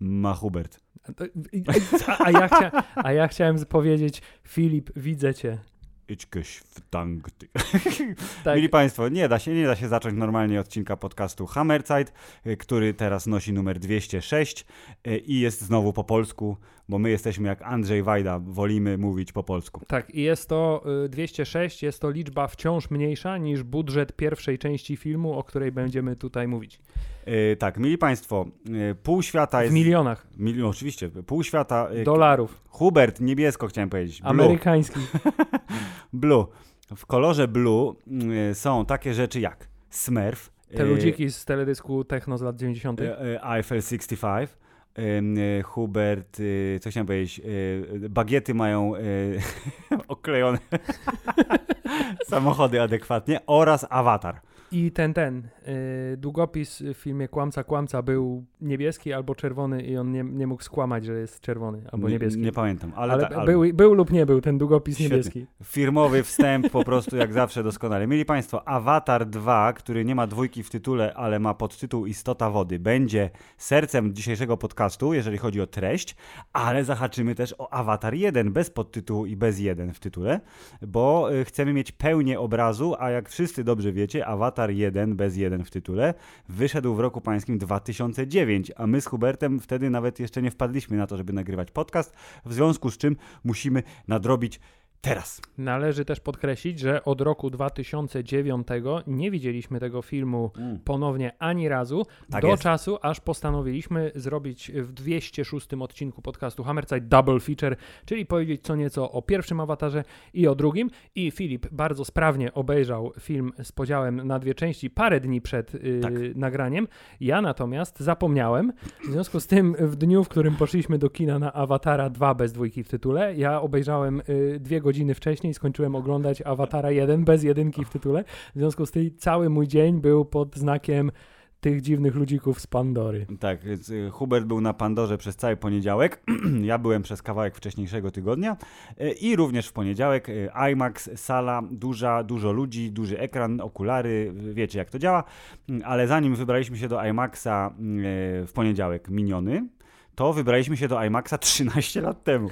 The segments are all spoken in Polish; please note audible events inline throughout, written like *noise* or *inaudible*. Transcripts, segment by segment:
Ma Hubert. A, ja chcia, a ja chciałem powiedzieć, Filip, widzę cię. Idźkeś w tangty. *laughs* Tak, Mili Państwo, nie da się, nie da się zacząć normalnie odcinka podcastu Hammerzeit, y, który teraz nosi numer 206 y, i jest znowu po polsku, bo my jesteśmy jak Andrzej Wajda, wolimy mówić po polsku. tak, i jest to y, 206, jest to liczba wciąż mniejsza niż budżet pierwszej części filmu, o której będziemy tutaj mówić. Y, tak, mili Państwo, y, pół świata W jest... milionach Mili, oczywiście, pół świata... y, dolarów Hubert, niebiesko chciałem powiedzieć. Blue. amerykańskich. *laughs* blue. W kolorze blue są takie rzeczy jak Smurf, Te ludziki z teledysku techno z lat 90. y, y, Eiffel 65, y, y, Hubert, co chciałem powiedzieć, bagiety mają *laughs* oklejone *laughs* samochody adekwatnie oraz awatar. I ten, ten, y, długopis w filmie Kłamca, Kłamca był niebieski albo czerwony i on nie, nie mógł skłamać, że jest czerwony albo nie, niebieski. nie pamiętam, ale, ale ta, był, był lub nie był ten długopis Świetny. niebieski. Firmowy *laughs* wstęp po prostu jak zawsze doskonale. Mieli Państwo, Avatar 2, który nie ma dwójki w tytule, ale ma podtytuł Istota Wody, będzie sercem dzisiejszego podcastu, jeżeli chodzi o treść, ale zahaczymy też o Avatar 1 bez podtytułu i bez 1 w tytule, bo y, chcemy mieć pełnię obrazu, a jak wszyscy dobrze wiecie, Avatar 1 bez 1 w tytule wyszedł w roku pańskim 2009, a my z Hubertem wtedy nawet jeszcze nie wpadliśmy na to, żeby nagrywać podcast, w związku z czym musimy nadrobić teraz. Należy też podkreślić, że od roku 2009 nie widzieliśmy tego filmu ponownie ani razu, Tak do jest. czasu, aż postanowiliśmy zrobić w 206 odcinku podcastu Hammerzeit Double Feature, czyli powiedzieć co nieco o pierwszym awatarze i o drugim. I Filip bardzo sprawnie obejrzał film z podziałem na dwie części parę dni przed y, Tak. nagraniem. Ja natomiast zapomniałem. W związku z tym w dniu, w którym poszliśmy do kina na Awatara 2 bez dwójki w tytule, ja obejrzałem y, dwie godziny wcześniej, skończyłem oglądać Awatara 1 bez jedynki w tytule. W związku z tym cały mój dzień był pod znakiem tych dziwnych ludzików z Pandory. Tak, więc, y, Hubert był na Pandorze przez cały poniedziałek, *clears throat* ja byłem przez kawałek wcześniejszego tygodnia y, i również w poniedziałek y, IMAX, sala, duża, dużo ludzi, duży ekran, okulary, wiecie jak to działa, Y, ale zanim wybraliśmy się do IMAXa y, w poniedziałek miniony, to wybraliśmy się do IMAXa 13 lat temu,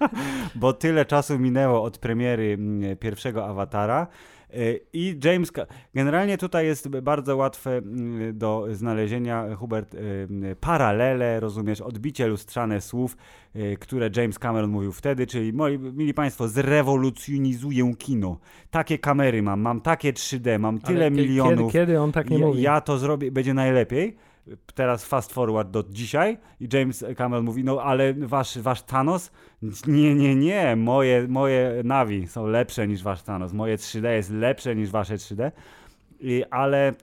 *laughs* bo tyle czasu minęło od premiery mm, pierwszego awatara. Y, I James, generalnie tutaj jest bardzo łatwe mm, do znalezienia, Hubert, y, y, paralele, rozumiesz, odbicie lustrzane słów, y, które James Cameron mówił wtedy, czyli moi, mili Państwo, zrewolucjonizuję kino. Takie kamery mam, mam takie 3D, mam tyle Ale milionów. Kiedy, kiedy on tak nie ja, mówi? ja to zrobię, będzie najlepiej. Teraz fast forward do dzisiaj i James Cameron mówi, no ale wasz, wasz Thanos? Nie, nie, nie, moje, moje Navi są lepsze niż wasz Thanos, moje 3D jest lepsze niż wasze 3D, I, ale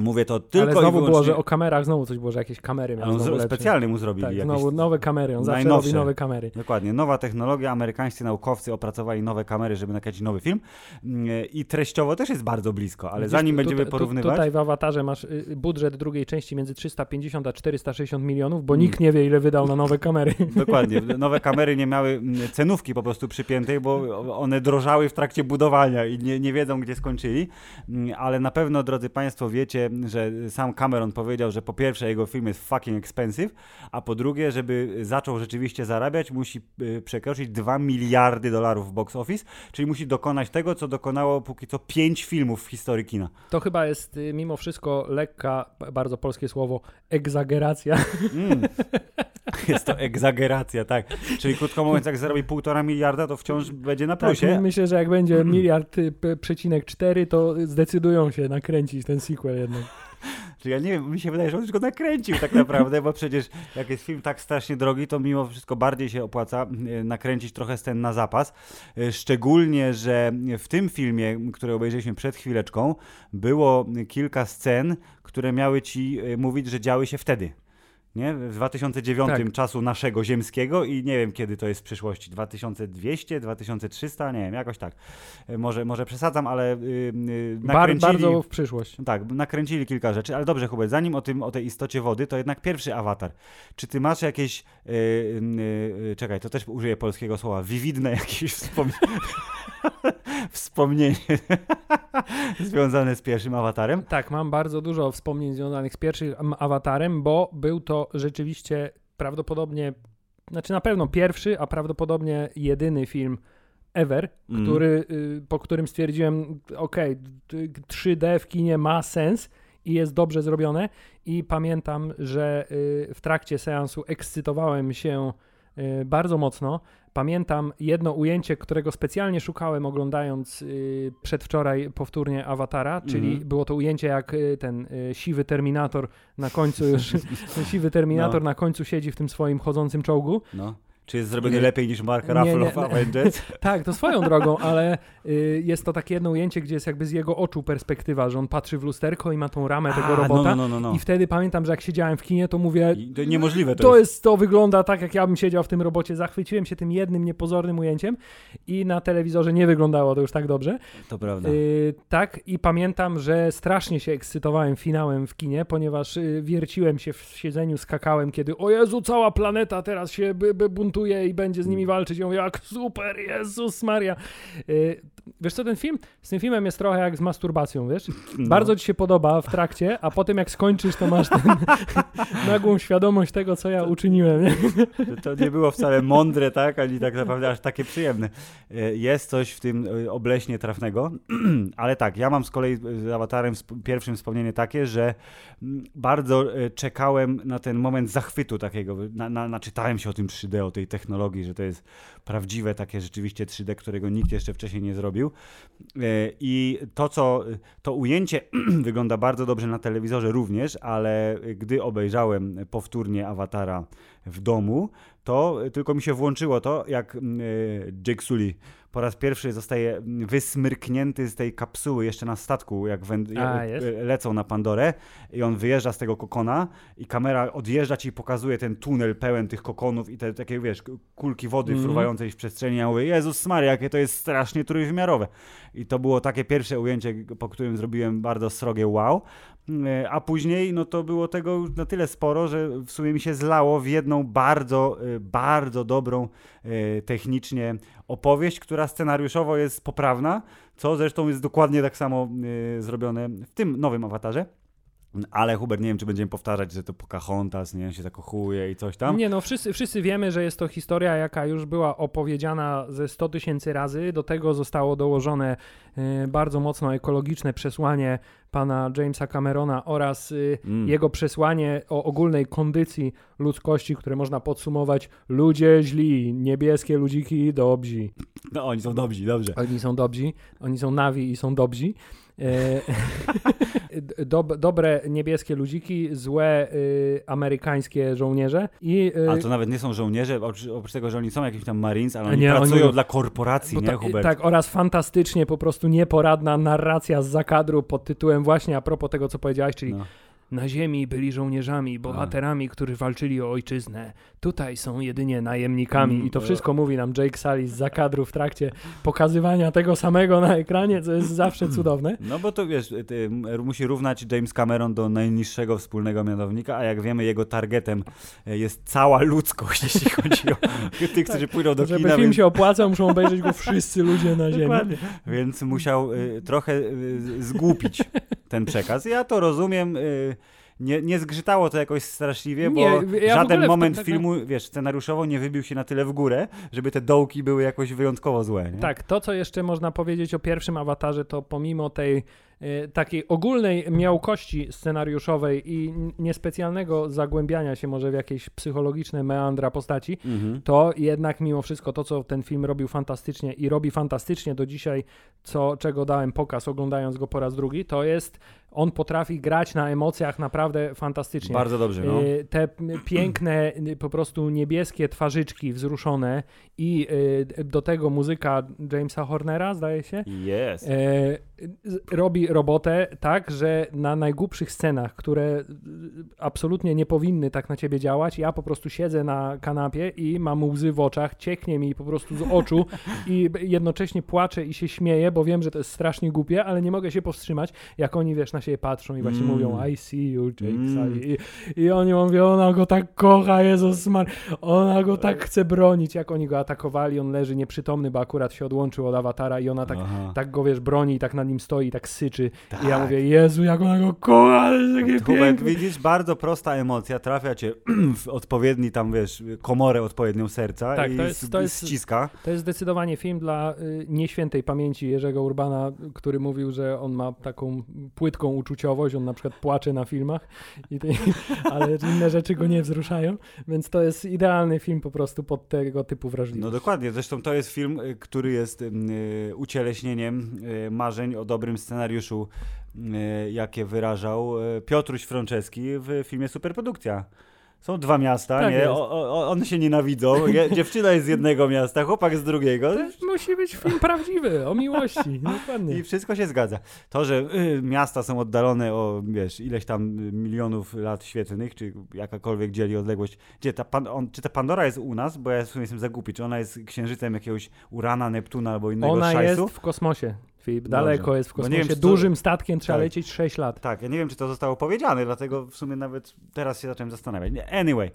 mówię to tylko Ale znowu i wyłącznie... było, że o kamerach znowu coś było, że jakieś kamery miał Ale specjalnie mu zrobili Tak, jakieś... znowu nowe kamery, on zawsze najnowsze. robi nowe kamery. Dokładnie, nowa technologia, amerykańscy naukowcy opracowali nowe kamery, żeby nakręcić nowy film Mm, i treściowo też jest bardzo blisko, ale Widzisz, zanim tu- będziemy tu- porównywać... Tutaj w awatarze masz y, budżet drugiej części między 350 a 460 milionów, bo Mm. nikt nie wie, ile wydał na nowe kamery. *laughs* Dokładnie. Nowe kamery nie miały mm, cenówki po prostu przypiętej, bo one drożały w trakcie budowania i nie, nie wiedzą, gdzie skończyli. Mm, Ale na pewno, drodzy Państwo, wiecie, że sam Cameron powiedział, że po pierwsze jego film jest fucking expensive, a po drugie, żeby zaczął rzeczywiście zarabiać, musi y, przekroczyć 2 miliardy dolarów w box office, czyli musi dokonać tego, co dokonało póki co 5 filmów w historii kina. To chyba jest y, mimo wszystko lekka, bardzo polskie słowo, egzageracja. Mm. *laughs* *laughs* Jest to egzageracja, tak. Czyli krótko mówiąc, jak zarobi półtora miliarda, to wciąż będzie na Tak, plusie. myślę, że jak będzie miliard y, przecinek cztery, to zdecydują się nakręcić ten sequel jednak. Czyli ja nie wiem, mi się wydaje, że on już go nakręcił tak naprawdę, bo przecież jak jest film tak strasznie drogi, to mimo wszystko bardziej się opłaca e, nakręcić trochę scen na zapas. E, Szczególnie, że w tym filmie, który obejrzeliśmy przed chwileczką, było kilka scen, które miały ci mówić, że działy się wtedy. Nie? W 2009 Tak. czasu naszego ziemskiego i nie wiem kiedy to jest w przyszłości. 2200, 2300, nie wiem, jakoś tak. E, Może, może przesadzam, ale yy, Bar, nakręcili... bardzo w przyszłość. Tak, nakręcili kilka rzeczy, ale dobrze, Hubert, zanim o tym, o tej istocie wody, to jednak pierwszy awatar. Czy ty masz jakieś, yy, yy, yy, czekaj, to też użyję polskiego słowa, wiwidne jakieś *laughs* wspomnienie, wspomnienie *laughs* związane z pierwszym awatarem? Tak, mam bardzo dużo wspomnień związanych z pierwszym awatarem, bo był to rzeczywiście prawdopodobnie, znaczy na pewno pierwszy, a prawdopodobnie jedyny film ever, Mm. który, y, po którym stwierdziłem, okej, d- 3D w kinie ma sens i jest dobrze zrobione i pamiętam, że y, w trakcie seansu ekscytowałem się bardzo mocno. Pamiętam jedno ujęcie, którego specjalnie szukałem oglądając y, przedwczoraj powtórnie Awatara, czyli Mhm. było to ujęcie jak y, ten y, siwy Terminator na końcu już, *laughs* siwy Terminator No. na końcu siedzi w tym swoim chodzącym czołgu. No. Czy jest zrobiony Nie. lepiej niż Mark Ruffalo w. Avengers? *laughs* Tak, to swoją drogą, ale y, jest to takie jedno ujęcie, gdzie jest jakby z jego oczu perspektywa, że on patrzy w lusterko i ma tą ramę tego A, robota. No, no, no, no. I wtedy pamiętam, że jak siedziałem w kinie, to mówię, I to niemożliwe to, to jest. jest, to wygląda tak, jak ja bym siedział w tym robocie. Zachwyciłem się tym jednym niepozornym ujęciem i na telewizorze nie wyglądało to już tak dobrze. To prawda. Y, tak, i pamiętam, że strasznie się ekscytowałem finałem w kinie, ponieważ y, wierciłem się w siedzeniu, skakałem, kiedy o Jezu, cała planeta teraz się b, i będzie z nimi walczyć. Ja mówię, jak super, Jezus Maria. Y, wiesz co, ten film? Z tym filmem jest trochę jak z masturbacją, wiesz? No. Bardzo ci się podoba w trakcie, a potem jak skończysz, to masz ten *laughs* nagłą świadomość tego, co ja uczyniłem. Nie? To nie było wcale mądre, tak? Ani tak naprawdę aż takie przyjemne. E, Jest coś w tym e, obleśnie trafnego, *clears throat* ale tak, ja mam z kolei z awatarem pierwszym wspomnienie takie, że mm, bardzo czekałem na ten moment zachwytu takiego. Na, na, naczytałem się o tym 3D, o tej technologii, że to jest prawdziwe takie rzeczywiście 3D, którego nikt jeszcze wcześniej nie zrobił. E, I to, co to ujęcie *clears throat* wygląda bardzo dobrze na telewizorze również, ale gdy obejrzałem powtórnie awatara w domu, to tylko mi się włączyło to, jak mm, e, Jake Sully po raz pierwszy zostaje mm, wysmyrknięty z tej kapsuły jeszcze na statku, jak węd- A, e, lecą na Pandorę i on wyjeżdża z tego kokona i kamera odjeżdża ci i pokazuje ten tunel pełen tych kokonów i te takie, wiesz, kulki wody Mhm. fruwającej w przestrzeni. Ja mówię, Jezus Maria, jakie to jest strasznie trójwymiarowe. I to było takie pierwsze ujęcie, po którym zrobiłem bardzo srogie wow. E, A później, no to było tego już na tyle sporo, że w sumie mi się zlało w jedną bardzo, e, bardzo dobrą e, technicznie opowieść, która scenariuszowo jest poprawna, co zresztą jest dokładnie tak samo zrobione w tym nowym awatarze. Ale Hubert, nie wiem, czy będziemy powtarzać, że to Pocahontas, nie, się zakochuje i coś tam. Nie no, wszyscy, wszyscy wiemy, że jest to historia, jaka już była opowiedziana ze 100 tysięcy razy. Do tego zostało dołożone y, bardzo mocno ekologiczne przesłanie pana Jamesa Camerona oraz y, Mm. jego przesłanie o ogólnej kondycji ludzkości, które można podsumować ludzie źli, niebieskie ludziki dobrzy. No, oni są dobrzy, dobrze. Oni są dobrzy, oni są nawi i są dobrzy. E, *laughs* dob, dobre niebieskie ludziki, złe y, amerykańskie żołnierze i y, Ale to nawet nie są żołnierze, oprócz, oprócz tego, że oni są jakimś tam Marines, ale oni nie, pracują oni- dla korporacji, Bo nie, Hubert? Tak, oraz fantastycznie po prostu nieporadna narracja z zakadru pod tytułem właśnie a propos tego, co powiedziałeś, czyli No. Na ziemi byli żołnierzami, bohaterami, którzy walczyli o ojczyznę. Tutaj są jedynie najemnikami i to wszystko mówi nam Jake Sully z zakadru w trakcie pokazywania tego samego na ekranie, co jest zawsze cudowne. No bo to wiesz, musi równać James Cameron do najniższego wspólnego mianownika, a jak wiemy, jego targetem e, jest cała ludzkość, *laughs* jeśli chodzi o tych, którzy pójdą do Żeby kina. film więc, się opłacał, muszą obejrzeć go wszyscy ludzie na ziemi. Dokładnie. więc musiał y, trochę y, zgłupić ten przekaz. Ja to rozumiem. Y, nie, nie zgrzytało to jakoś straszliwie, bo Nie, ja żaden moment tego- filmu, wiesz, scenariuszowo nie wybił się na tyle w górę, żeby te dołki były jakoś wyjątkowo złe. Nie? Tak, to co jeszcze można powiedzieć o pierwszym awatarze, to pomimo tej takiej ogólnej miałkości scenariuszowej i niespecjalnego zagłębiania się może w jakieś psychologiczne meandra postaci, Mhm. to jednak mimo wszystko to, co ten film robił fantastycznie i robi fantastycznie do dzisiaj, co, czego dałem pokaz oglądając go po raz drugi, to jest on potrafi grać na emocjach naprawdę fantastycznie. Bardzo dobrze, no. Y, Te piękne, y, po prostu niebieskie twarzyczki wzruszone i y, do tego muzyka Jamesa Hornera, zdaje się, Jest. e, robi, robotę tak, że na najgłupszych scenach, które absolutnie nie powinny tak na ciebie działać, ja po prostu siedzę na kanapie i mam łzy w oczach, cieknie mi po prostu z oczu *laughs* i jednocześnie płaczę i się śmieję, bo wiem, że to jest strasznie głupie, ale nie mogę się powstrzymać, jak oni, wiesz, na siebie patrzą i właśnie Mm. mówią I see you, Jake Mm. Sully. I, I oni mówią, ona go tak kocha, Jezus Mar, ona go tak chce bronić, jak oni go atakowali, on leży nieprzytomny, bo akurat się odłączył od awatara i ona tak, Aha. tak go, wiesz, broni i tak nad nim stoi i tak syczy. I ja Tak. mówię, Jezu, jak ona go kocha, to jest takie widzisz, bardzo prosta emocja trafia cię *clears throat* w odpowiedni tam, wiesz, komorę odpowiednią serca Tak, i to jest- to jest- ściska. To jest zdecydowanie film dla y, nieświętej pamięci Jerzego Urbana, który mówił, że on ma taką płytką uczuciowość, on na przykład płacze na filmach, i ty, *laughs* ale inne rzeczy go nie wzruszają, więc to jest idealny film po prostu pod tego typu wrażliwość. No dokładnie, zresztą to jest film, y, który jest y, ucieleśnieniem y, marzeń o dobrym scenariuszu, jakie wyrażał Piotruś Franceski w filmie Superprodukcja. Są dwa miasta, Tak nie? jest. O, o, one się nienawidzą. *laughs* Dziewczyna jest z jednego miasta, chłopak z drugiego. To musi być film prawdziwy, o miłości, *laughs* dokładnie. I wszystko się zgadza. To, że y, miasta są oddalone o, wiesz, ileś tam milionów lat świetlnych, czy jakakolwiek dzieli odległość. Gdzie ta pan, on, czy ta Pandora jest u nas? Bo ja w sumie jestem zagupi. Czy ona jest księżycem jakiegoś Urana, Neptuna albo innego Ona szajsu? jest w kosmosie, Filip, daleko jest w wiem, kosmosie, czy to- dużym statkiem trzeba Tak. lecieć 6 lat. Tak, ja nie wiem, czy to zostało powiedziane, dlatego w sumie nawet teraz się zacząłem zastanawiać. Anyway,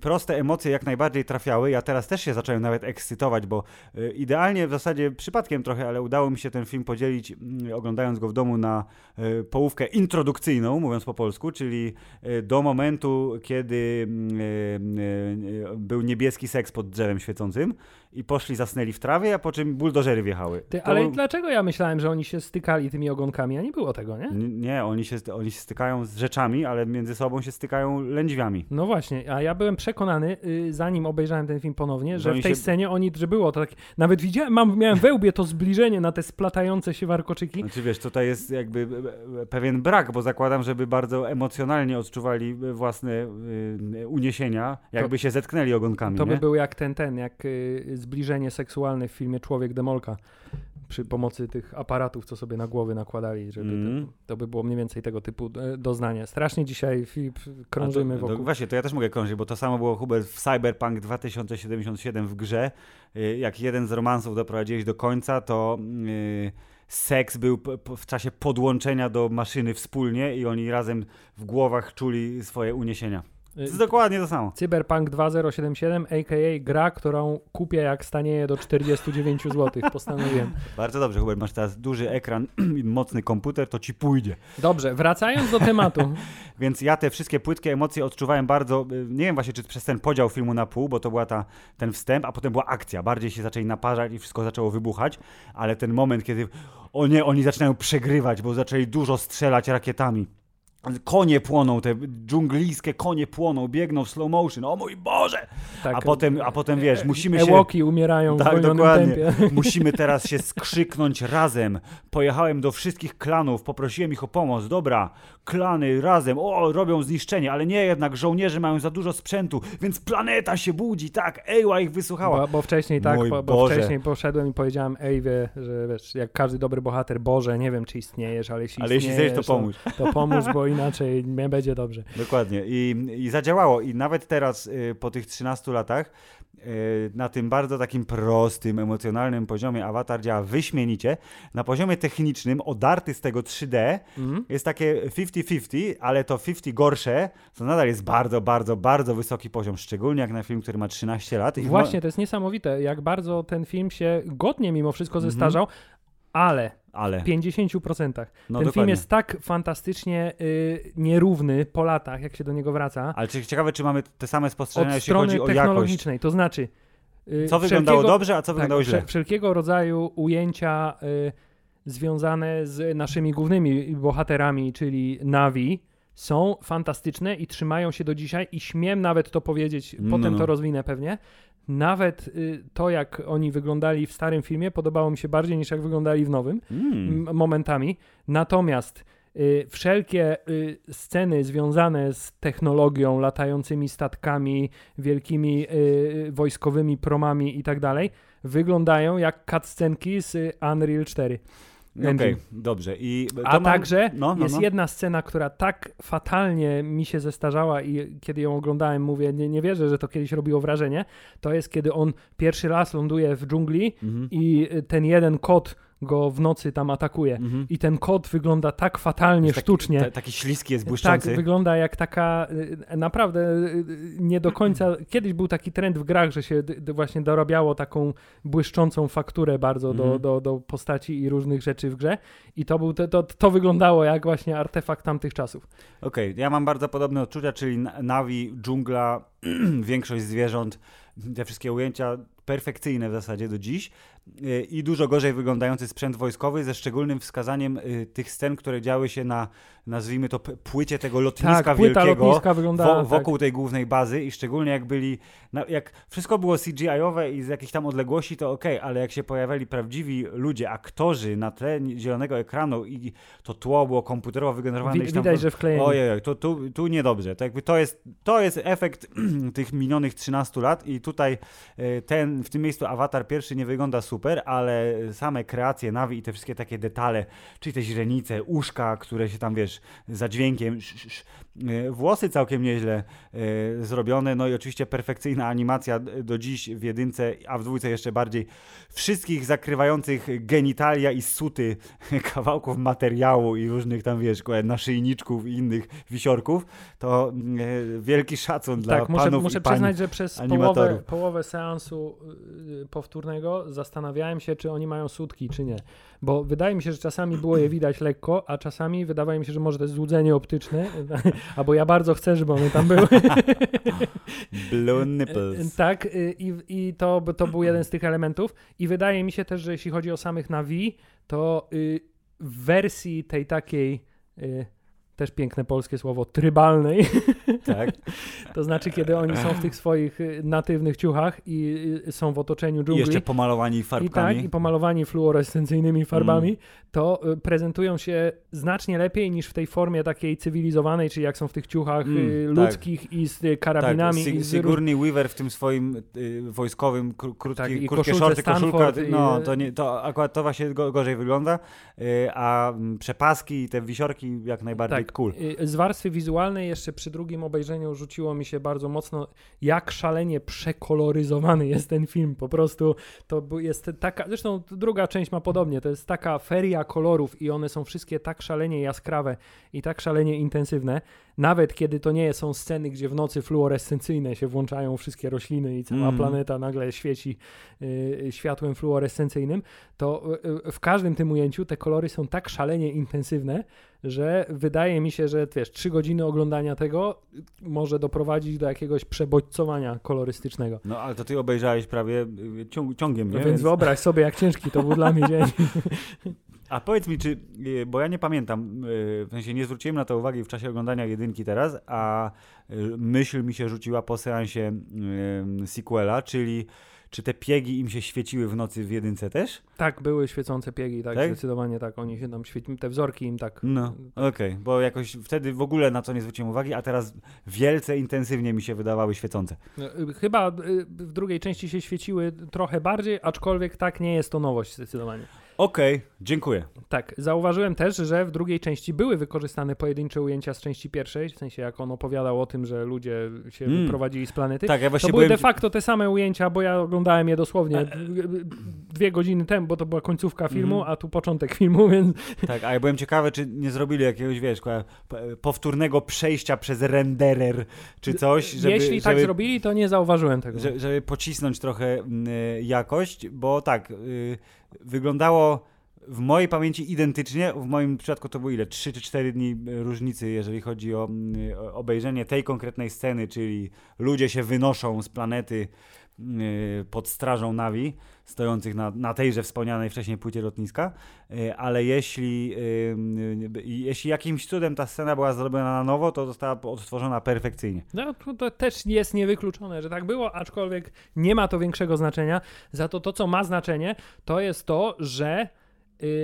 proste emocje jak najbardziej trafiały. Ja teraz też się zacząłem nawet ekscytować, bo y, idealnie w zasadzie przypadkiem trochę, ale udało mi się ten film podzielić, oglądając go w domu na y, połówkę introdukcyjną, mówiąc po polsku, czyli y, do momentu, kiedy był niebieski seks pod drzewem świecącym i poszli, zasnęli w trawie, a po czym buldożery wjechały. Ty, To ale dlaczego ja myślałem, że oni się stykali tymi ogonkami, a nie było tego, nie? Nie, oni się, oni się stykają z rzeczami, ale między sobą się stykają lędźwiami. No właśnie, a ja byłem przekonany, y, zanim obejrzałem ten film ponownie, Że że w tej się- scenie oni, że było to tak, nawet widziałem, mam, miałem we łbie to zbliżenie na te splatające się warkoczyki. Znaczy wiesz, tutaj jest jakby e, e, pewien brak, bo zakładam, żeby bardzo emocjonalnie odczuwali e, własne y, uniesienia, jakby się zetknęli ogonkami, To nie? by był jak ten, ten, jak y, zbliżenie seksualne w filmie Człowiek Demolka. Przy pomocy tych aparatów, co sobie na głowy nakładali, żeby Mm. to, to by było mniej więcej tego typu e, doznanie. Strasznie dzisiaj Filip, krążymy to, wokół. To, właśnie, to ja też mogę krążyć, bo to samo było Hubert w Cyberpunk 2077 w grze. Y, Jak jeden z romansów doprowadziłeś do końca, to y, seks był w czasie podłączenia do maszyny wspólnie i oni razem w głowach czuli swoje uniesienia. To Y, jest dokładnie to samo. Cyberpunk 2077, a.k.a. gra, którą kupię jak stanieje do 49 zł. Postanowiłem. *laughs* Bardzo dobrze, Hubert, masz teraz duży ekran *clears throat* i mocny komputer, to ci pójdzie. Dobrze, wracając do tematu. *laughs* Więc ja te wszystkie płytkie emocje odczuwałem bardzo, y, nie wiem właśnie czy przez ten podział filmu na pół, bo to była ta, ten wstęp, a potem była akcja. Bardziej się zaczęli naparzać i wszystko zaczęło wybuchać, ale ten moment, kiedy o nie, oni zaczynają przegrywać, bo zaczęli dużo strzelać rakietami. Konie płoną, te dżunglijskie konie płoną, biegną w slow motion, o mój Boże! Tak, A potem, a potem wiesz, musimy się... Ewoki umierają w Tak, wolnym dokładnie. tempie. *laughs* Musimy teraz się skrzyknąć razem. Pojechałem do wszystkich klanów, poprosiłem ich o pomoc. Dobra, klany razem, o, robią zniszczenie, ale nie jednak, żołnierze mają za dużo sprzętu, więc planeta się budzi, tak, Ewa ich wysłuchała. Bo, bo wcześniej tak, bo, bo wcześniej poszedłem i powiedziałem Ejwie, że wiesz, jak każdy dobry bohater, Boże, nie wiem czy istniejesz, ale jeśli Ale jeśli istniejesz, chcesz, to pomóż. To, to pomóż, bo *laughs* inaczej nie będzie dobrze. Dokładnie. I, I zadziałało. I nawet teraz, y, po tych 13 latach, y, na tym bardzo takim prostym, emocjonalnym poziomie awatar działa wyśmienicie. Na poziomie technicznym, odarty z tego 3D, Mhm. jest takie 50-50, ale to 50 gorsze, to nadal jest bardzo, bardzo, bardzo wysoki poziom, szczególnie jak na film, który ma 13 lat. I Właśnie, to jest niesamowite, jak bardzo ten film się godnie mimo wszystko Mhm. zestarzał, ale Ale. w 50%. No ten film jest tak fantastycznie y, nierówny po latach, jak się do niego wraca. Ale czy, ciekawe, czy mamy te same spostrzeżenia, Od jeśli strony chodzi o jakość. technologicznej, to znaczy y, Co wyglądało dobrze, a co wyglądało tak, źle. wszel- Wszelkiego rodzaju ujęcia y, związane z naszymi głównymi bohaterami, czyli Navi, są fantastyczne i trzymają się do dzisiaj i śmiem nawet to powiedzieć, No, potem no. to rozwinę pewnie. Nawet y, to, jak oni wyglądali w starym filmie, podobało mi się bardziej niż jak wyglądali w nowym Mm. momentami. Natomiast y, wszelkie y, sceny związane z technologią, latającymi statkami, wielkimi y, wojskowymi promami i tak dalej, wyglądają jak cutscenki z Unreal 4. Okej, engine. dobrze. I A mam- także no, no, jest no. jedna scena, która tak fatalnie mi się zestarzała i kiedy ją oglądałem, mówię, nie, nie wierzę, że to kiedyś robiło wrażenie. To jest, kiedy on pierwszy raz ląduje w dżungli Mhm. i ten jeden kot go w nocy tam atakuje. Mhm. I ten kot wygląda tak fatalnie, taki- sztucznie. ta- taki śliski jest, Tak, błyszczący. wygląda jak taka y, naprawdę y, nie do końca. Kiedyś był taki trend w grach, że się d- właśnie dorabiało taką błyszczącą fakturę bardzo do, Mhm. do, do postaci i różnych rzeczy w grze. I to, był, to, to, to wyglądało jak właśnie artefakt tamtych czasów. Okej, ja mam bardzo podobne odczucia, czyli na- Navi, dżungla, *clears throat* większość zwierząt, te wszystkie ujęcia perfekcyjne w zasadzie do dziś i dużo gorzej wyglądający sprzęt wojskowy ze szczególnym wskazaniem y, tych scen, które działy się na, nazwijmy to, płycie tego lotniska tak, płyta wielkiego. lotniska wo, wokół tej głównej bazy i szczególnie jak byli, na, jak wszystko było CGI-owe i z jakichś tam odległości, to okej, ale jak się pojawiali prawdziwi ludzie, aktorzy na tle zielonego ekranu i to tło było komputerowo tak. wygenerowane Wi- tam Widać, w- że wklejeni. Ojej, to tu, tu niedobrze. To, jakby to, jest, to jest efekt *clears throat* tych minionych 13 lat i tutaj e, ten, w tym miejscu awatar pierwszy nie wygląda super, ale same kreacje Navi i te wszystkie takie detale, czyli te źrenice, uszka, które się tam, wiesz, za dźwiękiem, sz, sz, włosy całkiem nieźle e, zrobione, no i oczywiście perfekcyjna animacja do dziś w jedynce, a w dwójce jeszcze bardziej wszystkich zakrywających genitalia i suty *laughs* kawałków materiału i różnych tam, wiesz, naszyjniczków i innych wisiorków, to e, wielki szacun dla tak, muszę, panów muszę i pań. przyznać, że przez połowę, animatorów. połowę seansu y, powtórnego zastanawiałem się, czy oni mają sutki, czy nie. Bo wydaje mi się, że czasami było je widać lekko, a czasami wydawało mi się, że może to jest złudzenie optyczne, *laughs* albo ja bardzo chcę, żeby one tam były. *laughs* Blue nipples. tak, y, i, i to, to był jeden z tych elementów. I wydaje mi się też, że jeśli chodzi o samych Navi, to y, w wersji tej takiej. Też piękne polskie słowo, trybalnej, *laughs* Tak. to znaczy kiedy oni są w tych swoich y, natywnych ciuchach i y, są w otoczeniu I dżungli jeszcze pomalowani i farbkami. tak, i pomalowani fluorescencyjnymi farbami, Mm. to y, prezentują się znacznie lepiej niż w tej formie takiej cywilizowanej, czyli jak są w tych ciuchach Mm, tak. ludzkich i z y, tak, karabinami. Sig- i Sigourney Weaver w tym swoim y, wojskowym, kró- krótki, Tak, i krótkie koszulce shorty, koszulka, i- no to, nie, to akurat to właśnie go, gorzej wygląda, y, a mm, przepaski i te wisiorki jak najbardziej Cool. y, Z warstwy wizualnej jeszcze przy drugim obejrzeniu rzuciło mi się bardzo mocno, jak szalenie przekoloryzowany jest ten film. Po prostu to jest taka, zresztą druga część ma podobnie, to jest taka feria kolorów i one są wszystkie tak szalenie jaskrawe i tak szalenie intensywne, nawet kiedy to nie są sceny, gdzie w nocy fluorescencyjne się włączają wszystkie rośliny i cała Mhm. planeta nagle świeci y, światłem fluorescencyjnym, to y, y, w każdym tym ujęciu te kolory są tak szalenie intensywne, że wydaje mi się, że wiesz, trzy godziny oglądania tego może doprowadzić do jakiegoś przebodźcowania kolorystycznego. No ale to ty obejrzałeś prawie y, ciąg, ciągiem, nie? No więc wyobraź sobie, jak ciężki to był dla mnie dzień. *laughs* A powiedz mi, czy, y, bo ja nie pamiętam, y, w sensie nie zwróciłem na to uwagi w czasie oglądania jedynki teraz, a y, myśl mi się rzuciła po seansie sequela, czyli czy te piegi im się świeciły w nocy w jedynce też? Tak, były świecące piegi, tak, Tak? zdecydowanie tak. Oni się tam świecili, te wzorki im tak. No, okej, bo jakoś wtedy w ogóle na to nie zwróciłem uwagi, a teraz wielce intensywnie mi się wydawały świecące. Y, Chyba w drugiej części się świeciły trochę bardziej, aczkolwiek tak nie jest to nowość zdecydowanie. Okej, dziękuję. Tak, zauważyłem też, że w drugiej części były wykorzystane pojedyncze ujęcia z części pierwszej, w sensie jak on opowiadał o tym, że ludzie się Mm. wyprowadzili z planety. Tak, ja To właśnie były byłem... de facto te same ujęcia, bo ja oglądałem je dosłownie dwie godziny temu, bo to była końcówka filmu, Mhm. a tu początek filmu, *laughs* więc Tak, a ja byłem ciekawy, czy nie zrobili jakiegoś, wiesz, powtórnego przejścia przez renderer, czy coś, żeby, jeśli tak żeby, zrobili, to nie zauważyłem tego. że- żeby pocisnąć trochę mm, jakość, bo tak, y, wyglądało w mojej pamięci identycznie, w moim przypadku to było ile? 3 czy 4 dni y, różnicy, jeżeli chodzi o mm, o obejrzenie tej konkretnej sceny, czyli ludzie się wynoszą z planety pod strażą Navi, stojących na, na tejże wspomnianej wcześniej płycie lotniska, y, ale jeśli, y, y, jeśli jakimś cudem ta scena była zrobiona na nowo, to została odtworzona perfekcyjnie. No, to, to też jest niewykluczone, że tak było, aczkolwiek nie ma to większego znaczenia. Za to to, co ma znaczenie, to jest to, że Y,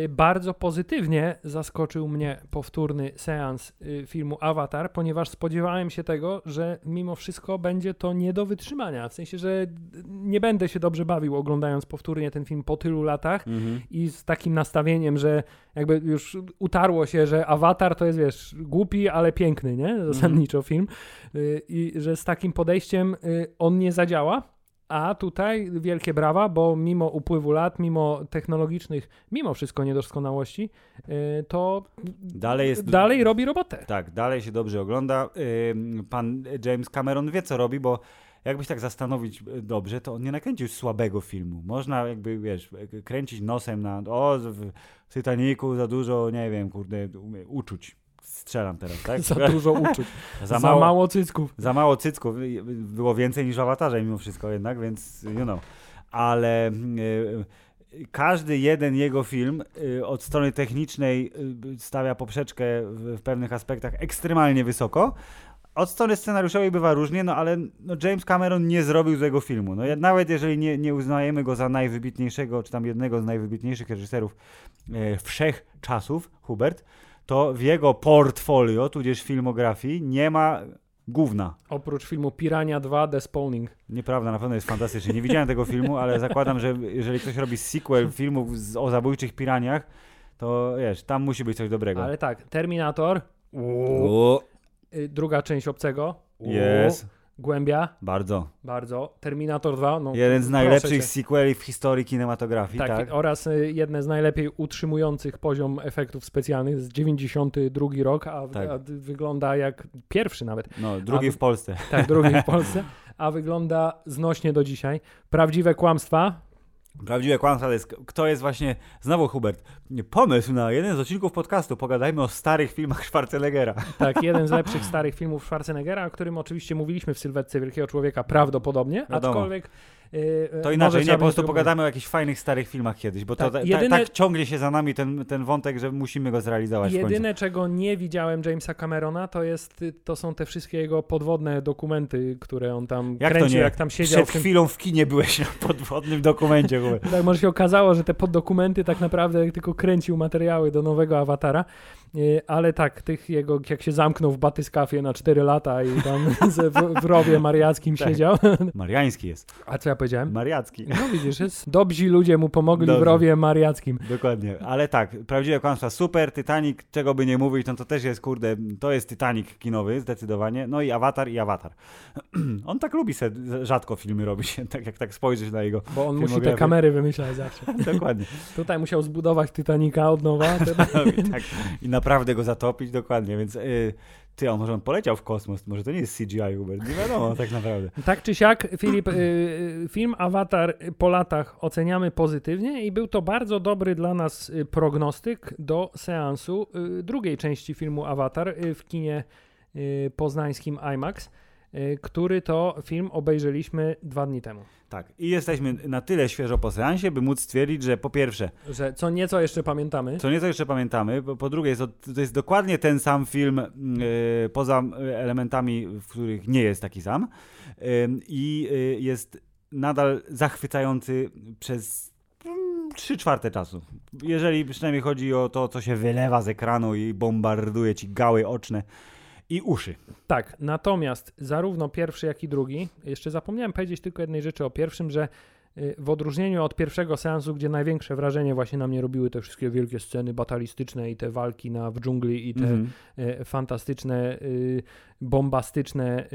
bardzo pozytywnie zaskoczył mnie powtórny seans y, filmu Avatar, ponieważ spodziewałem się tego, że mimo wszystko będzie to nie do wytrzymania. W sensie, że nie będę się dobrze bawił oglądając powtórnie ten film po tylu latach Mhm. i z takim nastawieniem, że jakby już utarło się, że Avatar to jest, wiesz, głupi, ale piękny, nie? Zasadniczo film. Y, I że z takim podejściem y, on nie zadziała. A tutaj wielkie brawa, bo mimo upływu lat, mimo technologicznych, mimo wszystko niedoskonałości, y, to Dalej jest. dalej robi robotę. Tak, dalej się dobrze ogląda. Ym, Pan James Cameron wie, co robi, bo jakbyś tak zastanowić y, dobrze, to on nie nakręcił słabego filmu. Można jakby, wiesz, kręcić nosem na o, w Titanicu za dużo, nie wiem, kurde, uczuć. Strzelam teraz, *laughs* tak? Za dużo uczuć, *laughs* za, za mało, mało cycków. za mało cycków. Y, Było więcej niż w Awatarze mimo wszystko jednak, więc you know. Ale y, y, każdy jeden jego film y, od strony technicznej y, stawia poprzeczkę w, w pewnych aspektach ekstremalnie wysoko. Od strony scenariuszowej bywa różnie, no ale no James Cameron nie zrobił złego filmu. No, nawet jeżeli nie, nie uznajemy go za najwybitniejszego, czy tam jednego z najwybitniejszych reżyserów e, wszech czasów, Hubert, to w jego portfolio, tudzież filmografii, nie ma gówna. Oprócz filmu Pirania 2 The Spawning. Nieprawda, na pewno jest fantastyczny. Nie widziałem tego filmu, ale zakładam, że jeżeli ktoś robi sequel filmów z, o zabójczych piraniach, to wiesz, tam musi być coś dobrego. Ale tak, Terminator, O, y, druga część Obcego, Jest, Głębia, bardzo. bardzo, Terminator 2, no Jeden z najlepszych sequeli w historii kinematografii, Tak, tak? oraz y, jedne z najlepiej utrzymujących poziom efektów specjalnych z 92 rok, a, Tak. a wygląda jak pierwszy nawet, No, drugi A- w Polsce. tak, drugi w *laughs* Polsce, a wygląda znośnie do dzisiaj. Prawdziwe kłamstwa, Prawdziwe kłamstwo to jest, kto jest właśnie, znowu Hubert, pomysł na jeden z odcinków podcastu, pogadajmy o starych filmach *laughs* Schwarzeneggera. tak, jeden z lepszych starych filmów Schwarzeneggera, o którym oczywiście mówiliśmy w Sylwetce Wielkiego Człowieka prawdopodobnie, Wiadomo. aczkolwiek To może inaczej, nie, po prostu pogadamy o jakichś fajnych starych filmach kiedyś, bo to Tak, ta, ta, jedyne- tak ciągnie się za nami ten, ten wątek, że musimy go zrealizować. Jedyne, czego nie widziałem Jamesa Camerona, to, jest, to są te wszystkie jego podwodne dokumenty, które on tam Jak to kręcił, nie? jak tam siedział. Przed w tym... chwilą w kinie byłeś na podwodnym dokumencie. *laughs* Tak, może się okazało, że te poddokumenty tak naprawdę tylko kręcił materiały do nowego awatara, ale tak, tych jego, jak się zamknął w batyskafie na 4 lata i tam *laughs* ze- w, w rowie mariackim Tak. siedział. *laughs* Mariański jest. A co ja powiedziałem? Mariacki. No widzisz, jest, *laughs* dobrzy ludzie mu pomogli w Dobrzy. rowie mariackim. Dokładnie, ale tak, prawdziwe kłamstwa super, Titanic, czego by nie mówić, no to też jest, kurde, to jest Titanic kinowy, zdecydowanie, no i Avatar i Avatar. *clears throat* On tak lubi se rzadko filmy robić, tak jak tak spojrzysz na jego, Bo on musi te kamery wymyślać zawsze. dokładnie, Tutaj musiał zbudować Titanica od nowa. tak, i naprawdę go zatopić, dokładnie, więc y, ty, a może on poleciał w kosmos, może to nie jest CGI, Hubert, nie wiadomo *laughs* tak naprawdę. Tak czy siak, Filip, y, y, film Avatar po latach oceniamy pozytywnie i był to bardzo dobry dla nas y, prognostyk do seansu y, drugiej części filmu Avatar w kinie poznańskim IMAX, który to film obejrzeliśmy dwa dni temu. Tak, i jesteśmy na tyle świeżo po seansie, by móc stwierdzić, że po pierwsze, Że co nieco jeszcze pamiętamy. Co nieco jeszcze pamiętamy, bo po drugie jest to, to jest dokładnie ten sam film yy, poza y, elementami, w których nie jest taki sam Yy, i y, jest nadal zachwycający przez mm, trzy czwarte czasu. Jeżeli przynajmniej chodzi o to, co się wylewa z ekranu i bombarduje ci gały oczne i uszy. Tak, natomiast zarówno pierwszy, jak i drugi, jeszcze zapomniałem powiedzieć tylko jednej rzeczy o pierwszym, że y, w odróżnieniu od pierwszego seansu, gdzie największe wrażenie właśnie na mnie robiły te wszystkie wielkie sceny batalistyczne i te walki na, w dżungli i te Mhm. e, fantastyczne, y, bombastyczne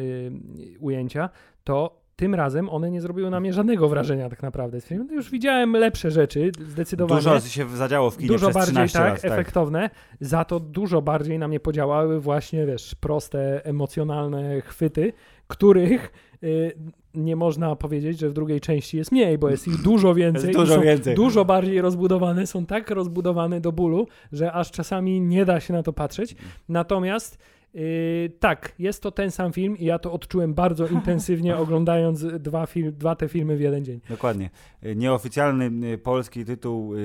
ujęcia, to tym razem one nie zrobiły na mnie żadnego wrażenia tak naprawdę. z filmu. Już widziałem lepsze rzeczy, zdecydowanie. Dużo się zadziało w kinie Dużo bardziej 13 tak, lat. Tak. efektowne, za to dużo bardziej na mnie podziałały właśnie, wiesz, proste, emocjonalne chwyty, których y, nie można powiedzieć, że w drugiej części jest mniej, bo jest ich dużo więcej. Jest dużo więcej. Dużo bardziej rozbudowane, są tak rozbudowane do bólu, że aż czasami nie da się na to patrzeć. Natomiast yy, tak, jest to ten sam film i ja to odczułem bardzo *laughs* intensywnie oglądając dwa, fil- dwa te filmy w jeden dzień. Dokładnie. Y, Nieoficjalny y, polski tytuł y,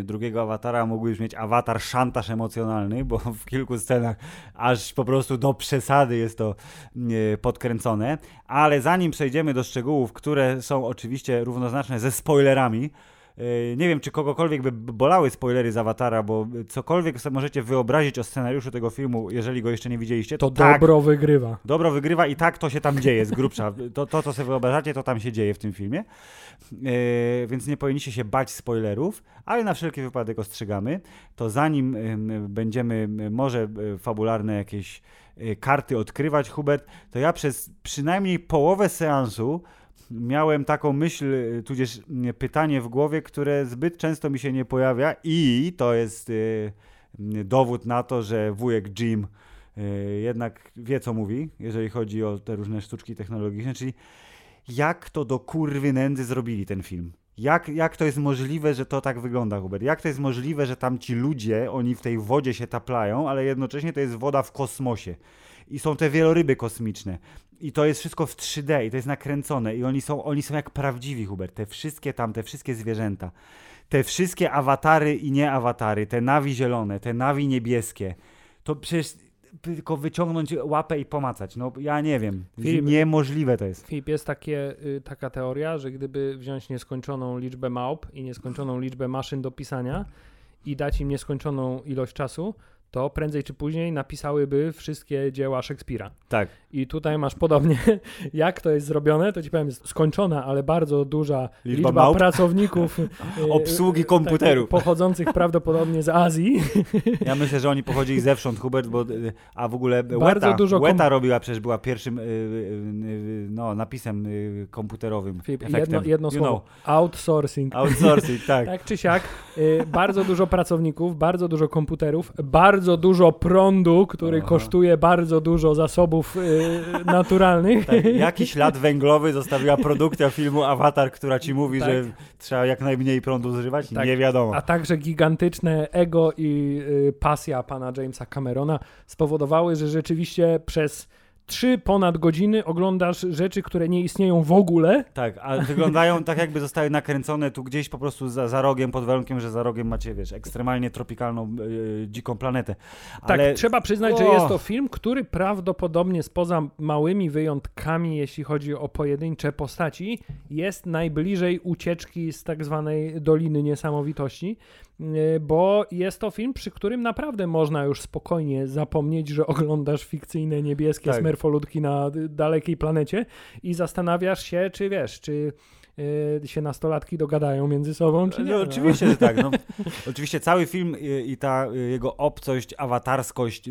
y, drugiego awatara mógł już mieć awatar szantaż emocjonalny, bo w kilku scenach aż po prostu do przesady jest to y, podkręcone. Ale zanim przejdziemy do szczegółów, które są oczywiście równoznaczne ze spoilerami, nie wiem, czy kogokolwiek by bolały spoilery z Awatara, bo cokolwiek sobie możecie wyobrazić o scenariuszu tego filmu, jeżeli go jeszcze nie widzieliście, to, to tak, dobro wygrywa. Dobro wygrywa i tak to się tam dzieje z grubsza. To, to co sobie wyobrażacie, to tam się dzieje w tym filmie. E, więc nie powinniście się bać spoilerów, ale na wszelki wypadek ostrzegamy. To zanim będziemy może fabularne jakieś karty odkrywać, Hubert, to ja przez przynajmniej połowę seansu miałem taką myśl, tudzież pytanie w głowie, które zbyt często mi się nie pojawia i to jest y, dowód na to, że wujek Jim y, jednak wie, co mówi, jeżeli chodzi o te różne sztuczki technologiczne, czyli jak to do kurwy nędzy zrobili ten film. Jak, jak to jest możliwe, że to tak wygląda, Hubert? Jak to jest możliwe, że tam ci ludzie, oni w tej wodzie się taplają, ale jednocześnie to jest woda w kosmosie i są te wieloryby kosmiczne. I to jest wszystko w 3D i to jest nakręcone i oni są, oni są jak prawdziwi, Hubert. Te wszystkie tam, te wszystkie zwierzęta. Te wszystkie awatary i nie awatary, te nawi zielone, te nawi niebieskie. To przecież tylko wyciągnąć łapę i pomacać. No ja nie wiem. Filip, Niemożliwe to jest. Filip, jest takie, y, taka teoria, że gdyby wziąć nieskończoną liczbę małp i nieskończoną liczbę maszyn do pisania i dać im nieskończoną ilość czasu, to prędzej czy później napisałyby wszystkie dzieła Szekspira. Tak. I tutaj masz podobnie, *laughs* jak to jest zrobione, to ci powiem, skończona, ale bardzo duża liczba, liczba pracowników. *laughs* E, Obsługi komputerów. Tak, pochodzących prawdopodobnie z Azji. *laughs* Ja myślę, że oni pochodzili zewsząd, Hubert, bo, a w ogóle bardzo Weta, dużo Weta robiła, przecież była pierwszym y, no, napisem komputerowym. jedno, jedno słowo. Know. Outsourcing. Outsourcing, tak. tak czy siak, bardzo dużo pracowników, bardzo dużo komputerów, bardzo dużo prądu, który Aha. kosztuje bardzo dużo zasobów *laughs* naturalnych. Tak, jaki ślad węglowy zostawiła produkcja filmu Avatar, która ci mówi, tak. że trzeba jak najmniej prądu zużywać? Tak. Nie wiadomo. A także gigantyczne ego i y, pasja pana Jamesa Camerona spowodowały, że rzeczywiście przez trzy ponad godziny oglądasz rzeczy, które nie istnieją w ogóle. Tak, a wyglądają *laughs* tak, jakby zostały nakręcone tu gdzieś po prostu za, za rogiem, pod warunkiem, że za rogiem macie, wiesz, ekstremalnie tropikalną, yy, dziką planetę. Tak, Ale... Tak, trzeba przyznać, że jest to film, który prawdopodobnie spoza małymi wyjątkami, jeśli chodzi o pojedyncze postaci, jest najbliżej ucieczki z tak zwanej Doliny Niesamowitości. Y, bo jest to film, przy którym naprawdę można już spokojnie zapomnieć, że oglądasz fikcyjne niebieskie tak. smerfoludki na dalekiej planecie i zastanawiasz się, czy wiesz, czy y, się nastolatki dogadają między sobą, czy nie? No, oczywiście, że tak. No. *laughs* oczywiście cały film i, i ta jego obcość, awatarskość,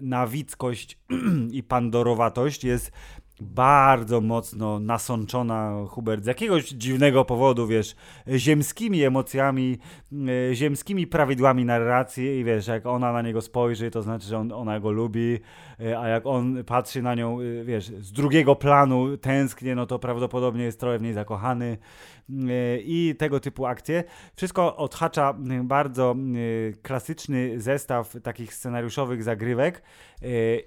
nawickość *clears throat* i pandorowatość jest bardzo mocno nasączona Hubert z jakiegoś dziwnego powodu, wiesz, ziemskimi emocjami, e, ziemskimi prawidłami narracji i wiesz, jak ona na niego spojrzy, to znaczy, że on, ona go lubi, e, a jak on patrzy na nią, e, wiesz, z drugiego planu tęsknie, no to prawdopodobnie jest trochę w niej zakochany i tego typu akcje. Wszystko odhacza bardzo klasyczny zestaw takich scenariuszowych zagrywek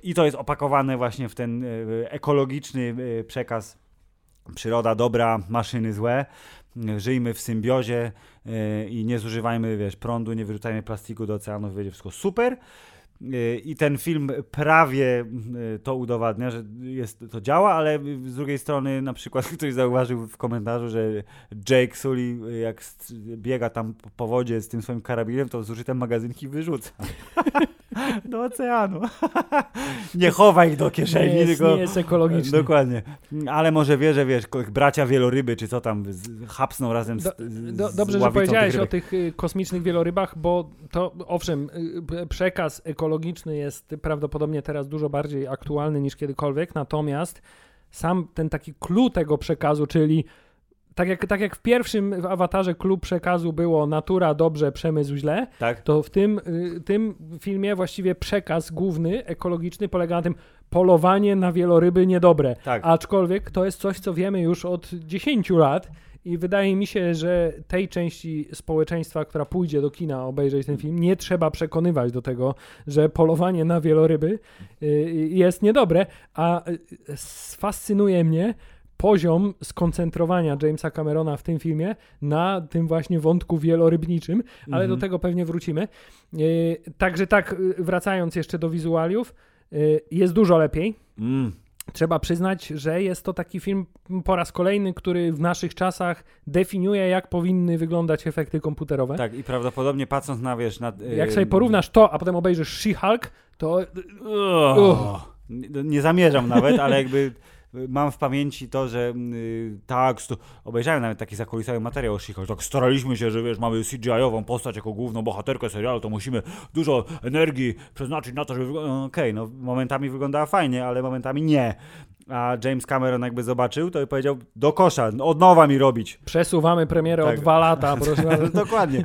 i to jest opakowane właśnie w ten ekologiczny przekaz przyroda dobra, maszyny złe. Żyjmy w symbiozie i nie zużywajmy, wiesz, prądu, nie wyrzucajmy plastiku do oceanów, będzie wszystko super. I ten film prawie to udowadnia, że jest, to działa, ale z drugiej strony na przykład *laughs* ktoś zauważył w komentarzu, że Jake Sully jak biega tam po wodzie z tym swoim karabinem, to zużyte magazynki wyrzuca. *laughs* *laughs* do oceanu. *laughs* nie chowaj ich do kieszeni, nie jest, tylko... Nie jest ekologiczny. Dokładnie. Ale może wie, że wiesz, bracia wieloryby, czy co tam, hapsną razem z, do, do, Dobrze, że powiedziałeś o tych y, kosmicznych wielorybach, bo to owszem, y, przekaz ekologiczny jest prawdopodobnie teraz dużo bardziej aktualny niż kiedykolwiek, natomiast sam ten taki clue tego przekazu, czyli tak jak, tak jak w pierwszym w awatarze klub przekazu było natura dobrze, przemysł źle, tak. to w tym, y, tym filmie właściwie przekaz główny, ekologiczny polega na tym polowanie na wieloryby niedobre. Tak. Aczkolwiek to jest coś, co wiemy już od 10 lat i wydaje mi się, że tej części społeczeństwa, która pójdzie do kina obejrzeć ten film, nie trzeba przekonywać do tego, że polowanie na wieloryby y, jest niedobre, a y, fascynuje mnie, poziom skoncentrowania Jamesa Camerona w tym filmie na tym właśnie wątku wielorybniczym, ale do mhm. tego pewnie wrócimy. Yy, także tak, y, wracając jeszcze do wizualiów, yy, jest dużo lepiej. Mm. trzeba przyznać, że jest to taki film po raz kolejny, który w naszych czasach definiuje, jak powinny wyglądać efekty komputerowe. Tak, i prawdopodobnie patrząc na, wiesz, na... Jak sobie porównasz to, a potem obejrzysz She-Hulk, to... Nie zamierzam nawet, ale jakby mam w pamięci to, że yy, tak, sto, obejrzałem nawet taki zakulisowy materiał o she tak staraliśmy się, że wiesz, mamy CGI-ową postać jako główną bohaterkę serialu, to musimy dużo energii przeznaczyć na to, żeby... No, Okej, okay, no momentami wyglądała fajnie, ale momentami nie. A James Cameron jakby zobaczył, to powiedział, do kosza, od nowa mi robić. Przesuwamy premierę tak. o dwa lata, *laughs* proszę Dokładnie.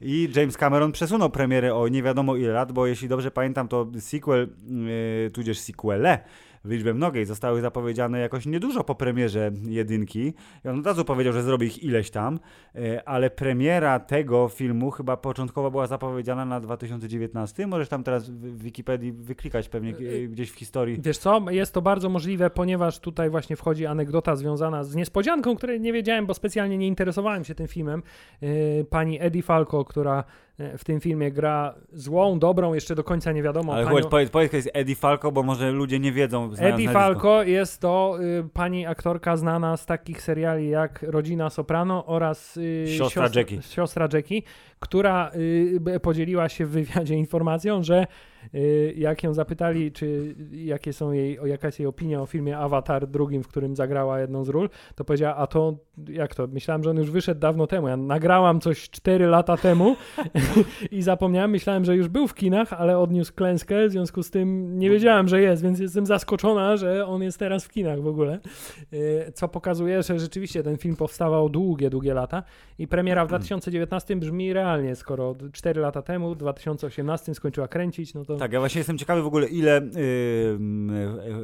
I James Cameron przesunął premierę o nie wiadomo ile lat, bo jeśli dobrze pamiętam, to sequel, yy, tudzież sequele, w liczbie mnogiej zostały zapowiedziane jakoś niedużo po premierze jedynki. I on od razu powiedział, że zrobi ich ileś tam, e, ale premiera tego filmu chyba początkowo była zapowiedziana na 2019. Możesz tam teraz w Wikipedii wyklikać pewnie e, gdzieś w historii. Wiesz co, jest to bardzo możliwe, ponieważ tutaj właśnie wchodzi anegdota związana z niespodzianką, której nie wiedziałem, bo specjalnie nie interesowałem się tym filmem. E, pani Eddie Falco, która E, w tym filmie gra złą, dobrą, jeszcze do końca nie wiadomo. Ale panią... powiedz, powiedz, jest Eddie Falco, bo może ludzie nie wiedzą. Eddie Falco jest to y, pani aktorka znana z takich seriali jak Rodzina Soprano oraz y, siostra, siostra Jackie. Siostra Jackie, która y, podzieliła się w wywiadzie informacją, że jak ją zapytali, czy jakie są jej, jaka jest jej opinia o filmie Avatar drugim, w którym zagrała jedną z ról, to powiedziała, a to jak to? Myślałem, że on już wyszedł dawno temu. Ja nagrałam coś 4 lata temu *laughs* i zapomniałem, myślałem, że już był w kinach, ale odniósł klęskę, w związku z tym nie wiedziałem, że jest, więc jestem zaskoczona, że on jest teraz w kinach w ogóle. Y, co pokazuje, że rzeczywiście ten film powstawał długie, długie lata i premiera w 2019 brzmi realnie, skoro 4 lata temu, w 2018 skończyła kręcić, no to to... Tak, ja właśnie jestem ciekawy w ogóle, ile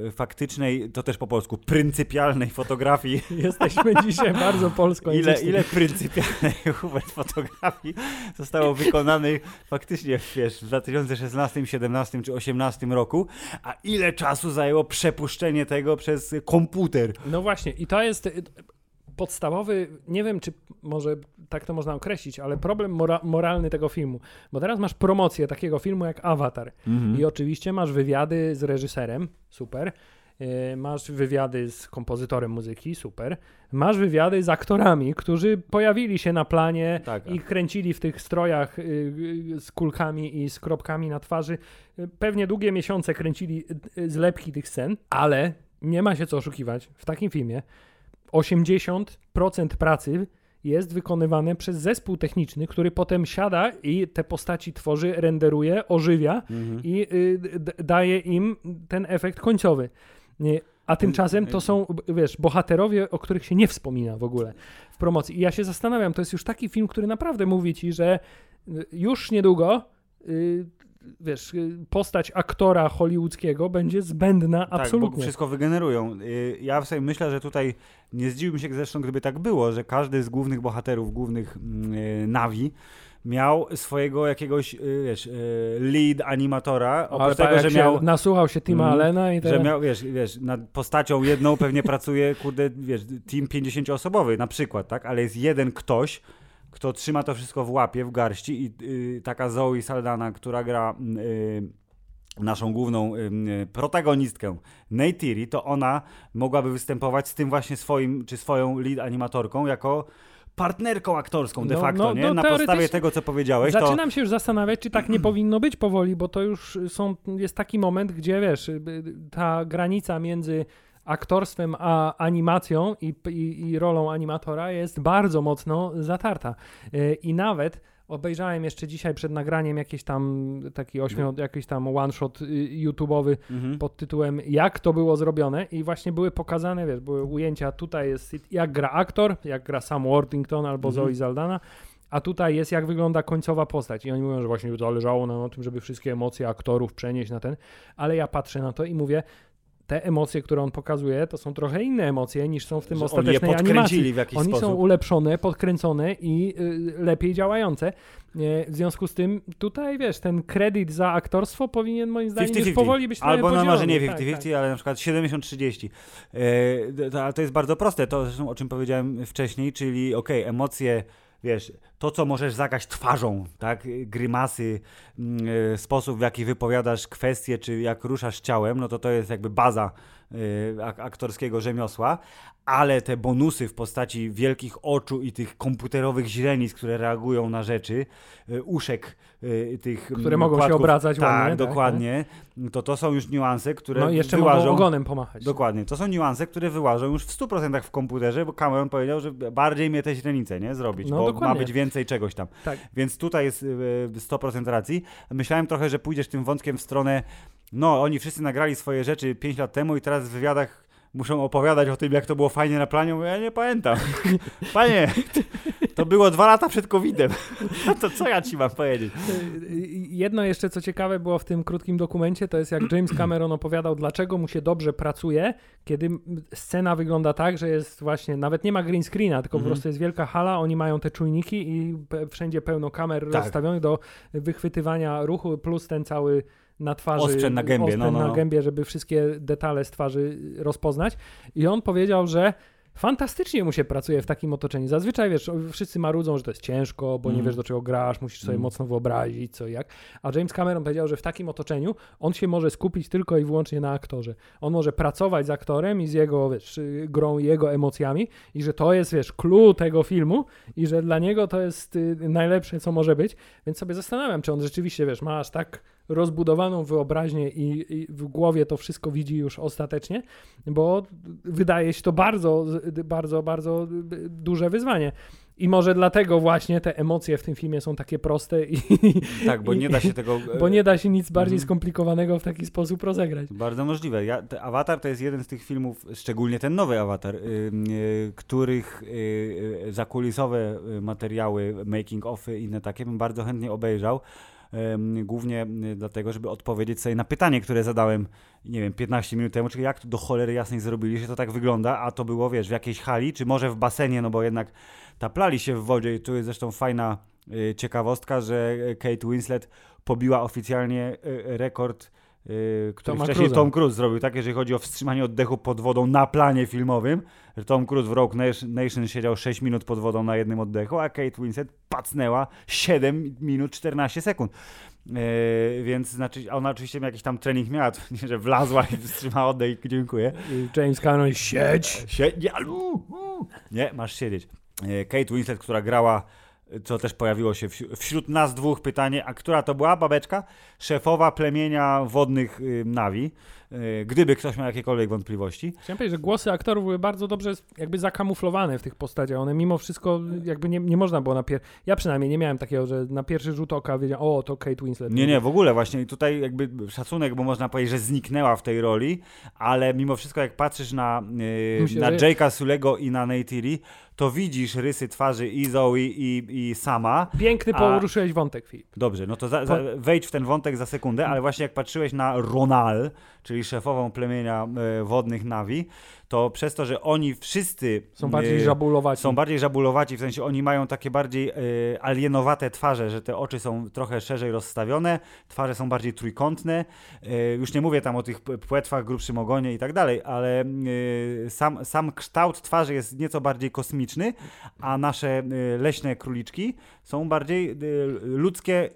yy, faktycznej, to też po polsku, pryncypialnej fotografii. *laughs* Jesteśmy dzisiaj bardzo polsko. Ile, ile pryncypialnej *laughs* fotografii zostało wykonanej faktycznie wiesz, w 2016, 17 czy 2018 roku, a ile czasu zajęło przepuszczenie tego przez komputer. No właśnie, i to jest podstawowy, nie wiem czy może tak to można określić, ale problem mora moralny tego filmu. Bo teraz masz promocję takiego filmu jak Avatar mhm. i oczywiście masz wywiady z reżyserem, super. Yy, masz wywiady z kompozytorem muzyki, super. Masz wywiady z aktorami, którzy pojawili się na planie tak, i kręcili w tych strojach yy, z kulkami i z kropkami na twarzy. Yy, pewnie długie miesiące kręcili zlepki tych scen, ale nie ma się co oszukiwać. W takim filmie 80% pracy jest wykonywane przez zespół techniczny, który potem siada i te postaci tworzy, renderuje, ożywia mhm. i y, daje im ten efekt końcowy. A tymczasem to są, wiesz, bohaterowie, o których się nie wspomina w ogóle w promocji. I ja się zastanawiam, to jest już taki film, który naprawdę mówi ci, że y, już niedługo y, wiesz, postać aktora hollywoodzkiego będzie zbędna tak, absolutnie. Bo wszystko wygenerują. Y, ja sobie myślę, że tutaj nie zdziwiłbym się zresztą, gdyby tak było, że każdy z głównych bohaterów, głównych yy, Navi miał swojego jakiegoś, y, wiesz, y, lead animatora, oprócz Ale tego, że miał... Nasłuchał się Tima mm, Allena i Że miał, wiesz, wiesz, nad postacią jedną pewnie pracuje, kurde, wiesz, team 50-osobowy na przykład, tak? Ale jest jeden ktoś, kto trzyma to wszystko w łapie, w garści i y, taka Zoe Saldana, która gra y, naszą główną y, y, protagonistkę Neytiri, to ona mogłaby występować z tym właśnie swoim, czy swoją lead animatorką jako partnerką aktorską de no, facto, no, nie? No, Na podstawie tego, co powiedziałeś. Zaczynam to... się już zastanawiać, czy tak nie *clears throat* powinno być powoli, bo to już są, jest taki moment, gdzie wiesz, y, ta granica między aktorstwem a animacją i, i, i rolą animatora jest bardzo mocno zatarta. E, I nawet obejrzałem jeszcze dzisiaj przed nagraniem jakiś tam taki ośmiu, no. jakiś tam one shot y, YouTube'owy mhm. pod tytułem Jak to było zrobione i właśnie były pokazane, wiesz, były ujęcia, tutaj jest jak gra aktor, jak gra Sam Worthington albo mhm. Zoe Zaldana, a tutaj jest jak wygląda końcowa postać i oni mówią, że właśnie zależało nam na tym, żeby wszystkie emocje aktorów przenieść na ten, ale ja patrzę na to i mówię, te emocje, które on pokazuje, to są trochę inne emocje niż są w tym że ostatecznej oni animacji. W jakiś oni sposób. są ulepszone, podkręcone i y, lepiej działające. w związku z tym tutaj, wiesz, ten kredyt za aktorstwo powinien moim zdaniem 50 -50. już powoli być Albo no może nie 50-50, tak, tak. ale na przykład 70-30. E, to, to jest bardzo proste, to zresztą o czym powiedziałem wcześniej, czyli okej, okay, emocje wiesz, to co możesz zagrać twarzą, tak, grymasy, yy, sposób w jaki wypowiadasz kwestie, czy jak ruszasz ciałem, no to to jest jakby baza aktorskiego rzemiosła, ale te bonusy w postaci wielkich oczu i tych komputerowych źrenic, które reagują na rzeczy, y, uszek y, tych Które mm, mogą się obracać tak, ładnie. Tak, dokładnie. Tak. To to są już niuanse, które No i jeszcze wyłażą... mogą ogonem pomachać. Dokładnie. To są niuanse, które wyłażą już w 100% w komputerze, bo Cameron powiedział, że bardziej mnie te źrenice nie zrobić, no, bo dokładnie. ma być więcej czegoś tam. Tak. Więc tutaj jest 100% racji. Myślałem trochę, że pójdziesz tym wątkiem w stronę no, oni wszyscy nagrali swoje rzeczy 5 lat temu i teraz w wywiadach muszą opowiadać o tym, jak to było fajnie na planie. Mówię, ja nie pamiętam. *laughs* Panie, to było dwa lata przed COVID-em. *laughs* To co ja ci mam powiedzieć? Jedno jeszcze, co ciekawe było w tym krótkim dokumencie, to jest jak James Cameron opowiadał, dlaczego mu się dobrze pracuje, kiedy scena wygląda tak, że jest właśnie, nawet nie ma green screena, tylko po mhm. prostu jest wielka hala, oni mają te czujniki i wszędzie pełno kamer tak. rozstawionych do wychwytywania ruchu, plus ten cały na twarzy. Ostrzeń na gębie. Ostrzeń no, no, na no. gębie, żeby wszystkie detale z twarzy rozpoznać. I on powiedział, że fantastycznie mu się pracuje w takim otoczeniu. Zazwyczaj, wiesz, wszyscy marudzą, że to jest ciężko, bo mm. nie wiesz, do czego grasz, musisz sobie mm. mocno wyobrazić, co i jak. A James Cameron powiedział, że w takim otoczeniu on się może skupić tylko i wyłącznie na aktorze. On może pracować z aktorem i z jego, wiesz, grą i jego emocjami i że to jest, wiesz, clue tego filmu i że dla niego to jest y, najlepsze, co może być. Więc sobie zastanawiam, czy on rzeczywiście, wiesz, ma aż tak rozbudowaną wyobraźnię i, i, w głowie to wszystko widzi już ostatecznie, bo wydaje się to bardzo, bardzo, bardzo duże wyzwanie. I może dlatego właśnie te emocje w tym filmie są takie proste i. *laughs* Tak, bo nie da się tego. Bo nie da się nic bardziej mhm. skomplikowanego w taki sposób rozegrać. Bardzo możliwe. Ja, Avatar to jest jeden z tych filmów, szczególnie ten nowy Avatar, yy, yy, których yy, zakulisowe materiały, making offy i inne takie bym bardzo chętnie obejrzał głównie dlatego, żeby odpowiedzieć sobie na pytanie, które zadałem, nie wiem, 15 minut temu, czyli jak to do cholery jasnej zrobili, że to tak wygląda, a to było, wiesz, w jakiejś hali, czy może w basenie, no bo jednak taplali się w wodzie i tu jest zresztą fajna y, ciekawostka, że Kate Winslet pobiła oficjalnie y, rekord Yy, który Toma wcześniej Cruza. Tom Cruise zrobił, tak, jeżeli chodzi o wstrzymanie oddechu pod wodą na planie filmowym. Tom Cruise w Rogue Nation siedział 6 minut pod wodą na jednym oddechu, a Kate Winslet pacnęła 7 minut 14 sekund. Yy, więc znaczy, ona oczywiście jakiś tam trening miała, to nie, że wlazła i wstrzymała oddech i dziękuję. James Cameron, siedź! Siedź! Nie, masz siedzieć. Yy, Kate Winslet, która grała co też pojawiło się wśród nas dwóch pytanie, a która to była babeczka? Szefowa plemienia wodnych y, Nawi. Y, gdyby ktoś miał jakiekolwiek wątpliwości. Chciałem powiedzieć, że głosy aktorów były bardzo dobrze jakby zakamuflowane w tych postaciach. One mimo wszystko jakby nie, nie można było na pier... Ja przynajmniej nie miałem takiego, że na pierwszy rzut oka wiedziałem, o to Kate Winslet. Nie, nie, w ogóle właśnie. I tutaj jakby szacunek, bo można powiedzieć, że zniknęła w tej roli, ale mimo wszystko jak patrzysz na, yy, na Jake'a Sulego i na Neytiri, to widzisz rysy twarzy i Zoe i, i sama. Piękny a... poruszyłeś wątek, Filip. Dobrze, no to za, za, wejdź w ten wątek za sekundę, ale właśnie jak patrzyłeś na Ronal, czyli szefową plemienia e, wodnych Navi, to przez to, że oni wszyscy są bardziej e, żabulowaci. Są bardziej żabulowaci, w sensie oni mają takie bardziej e, alienowate twarze, że te oczy są trochę szerzej rozstawione, twarze są bardziej trójkątne. Już nie mówię tam o tych płetwach, grubszym ogonie i tak dalej, ale sam, sam kształt twarzy jest nieco bardziej kosmiczny, a nasze leśne króliczki są bardziej ludzkie,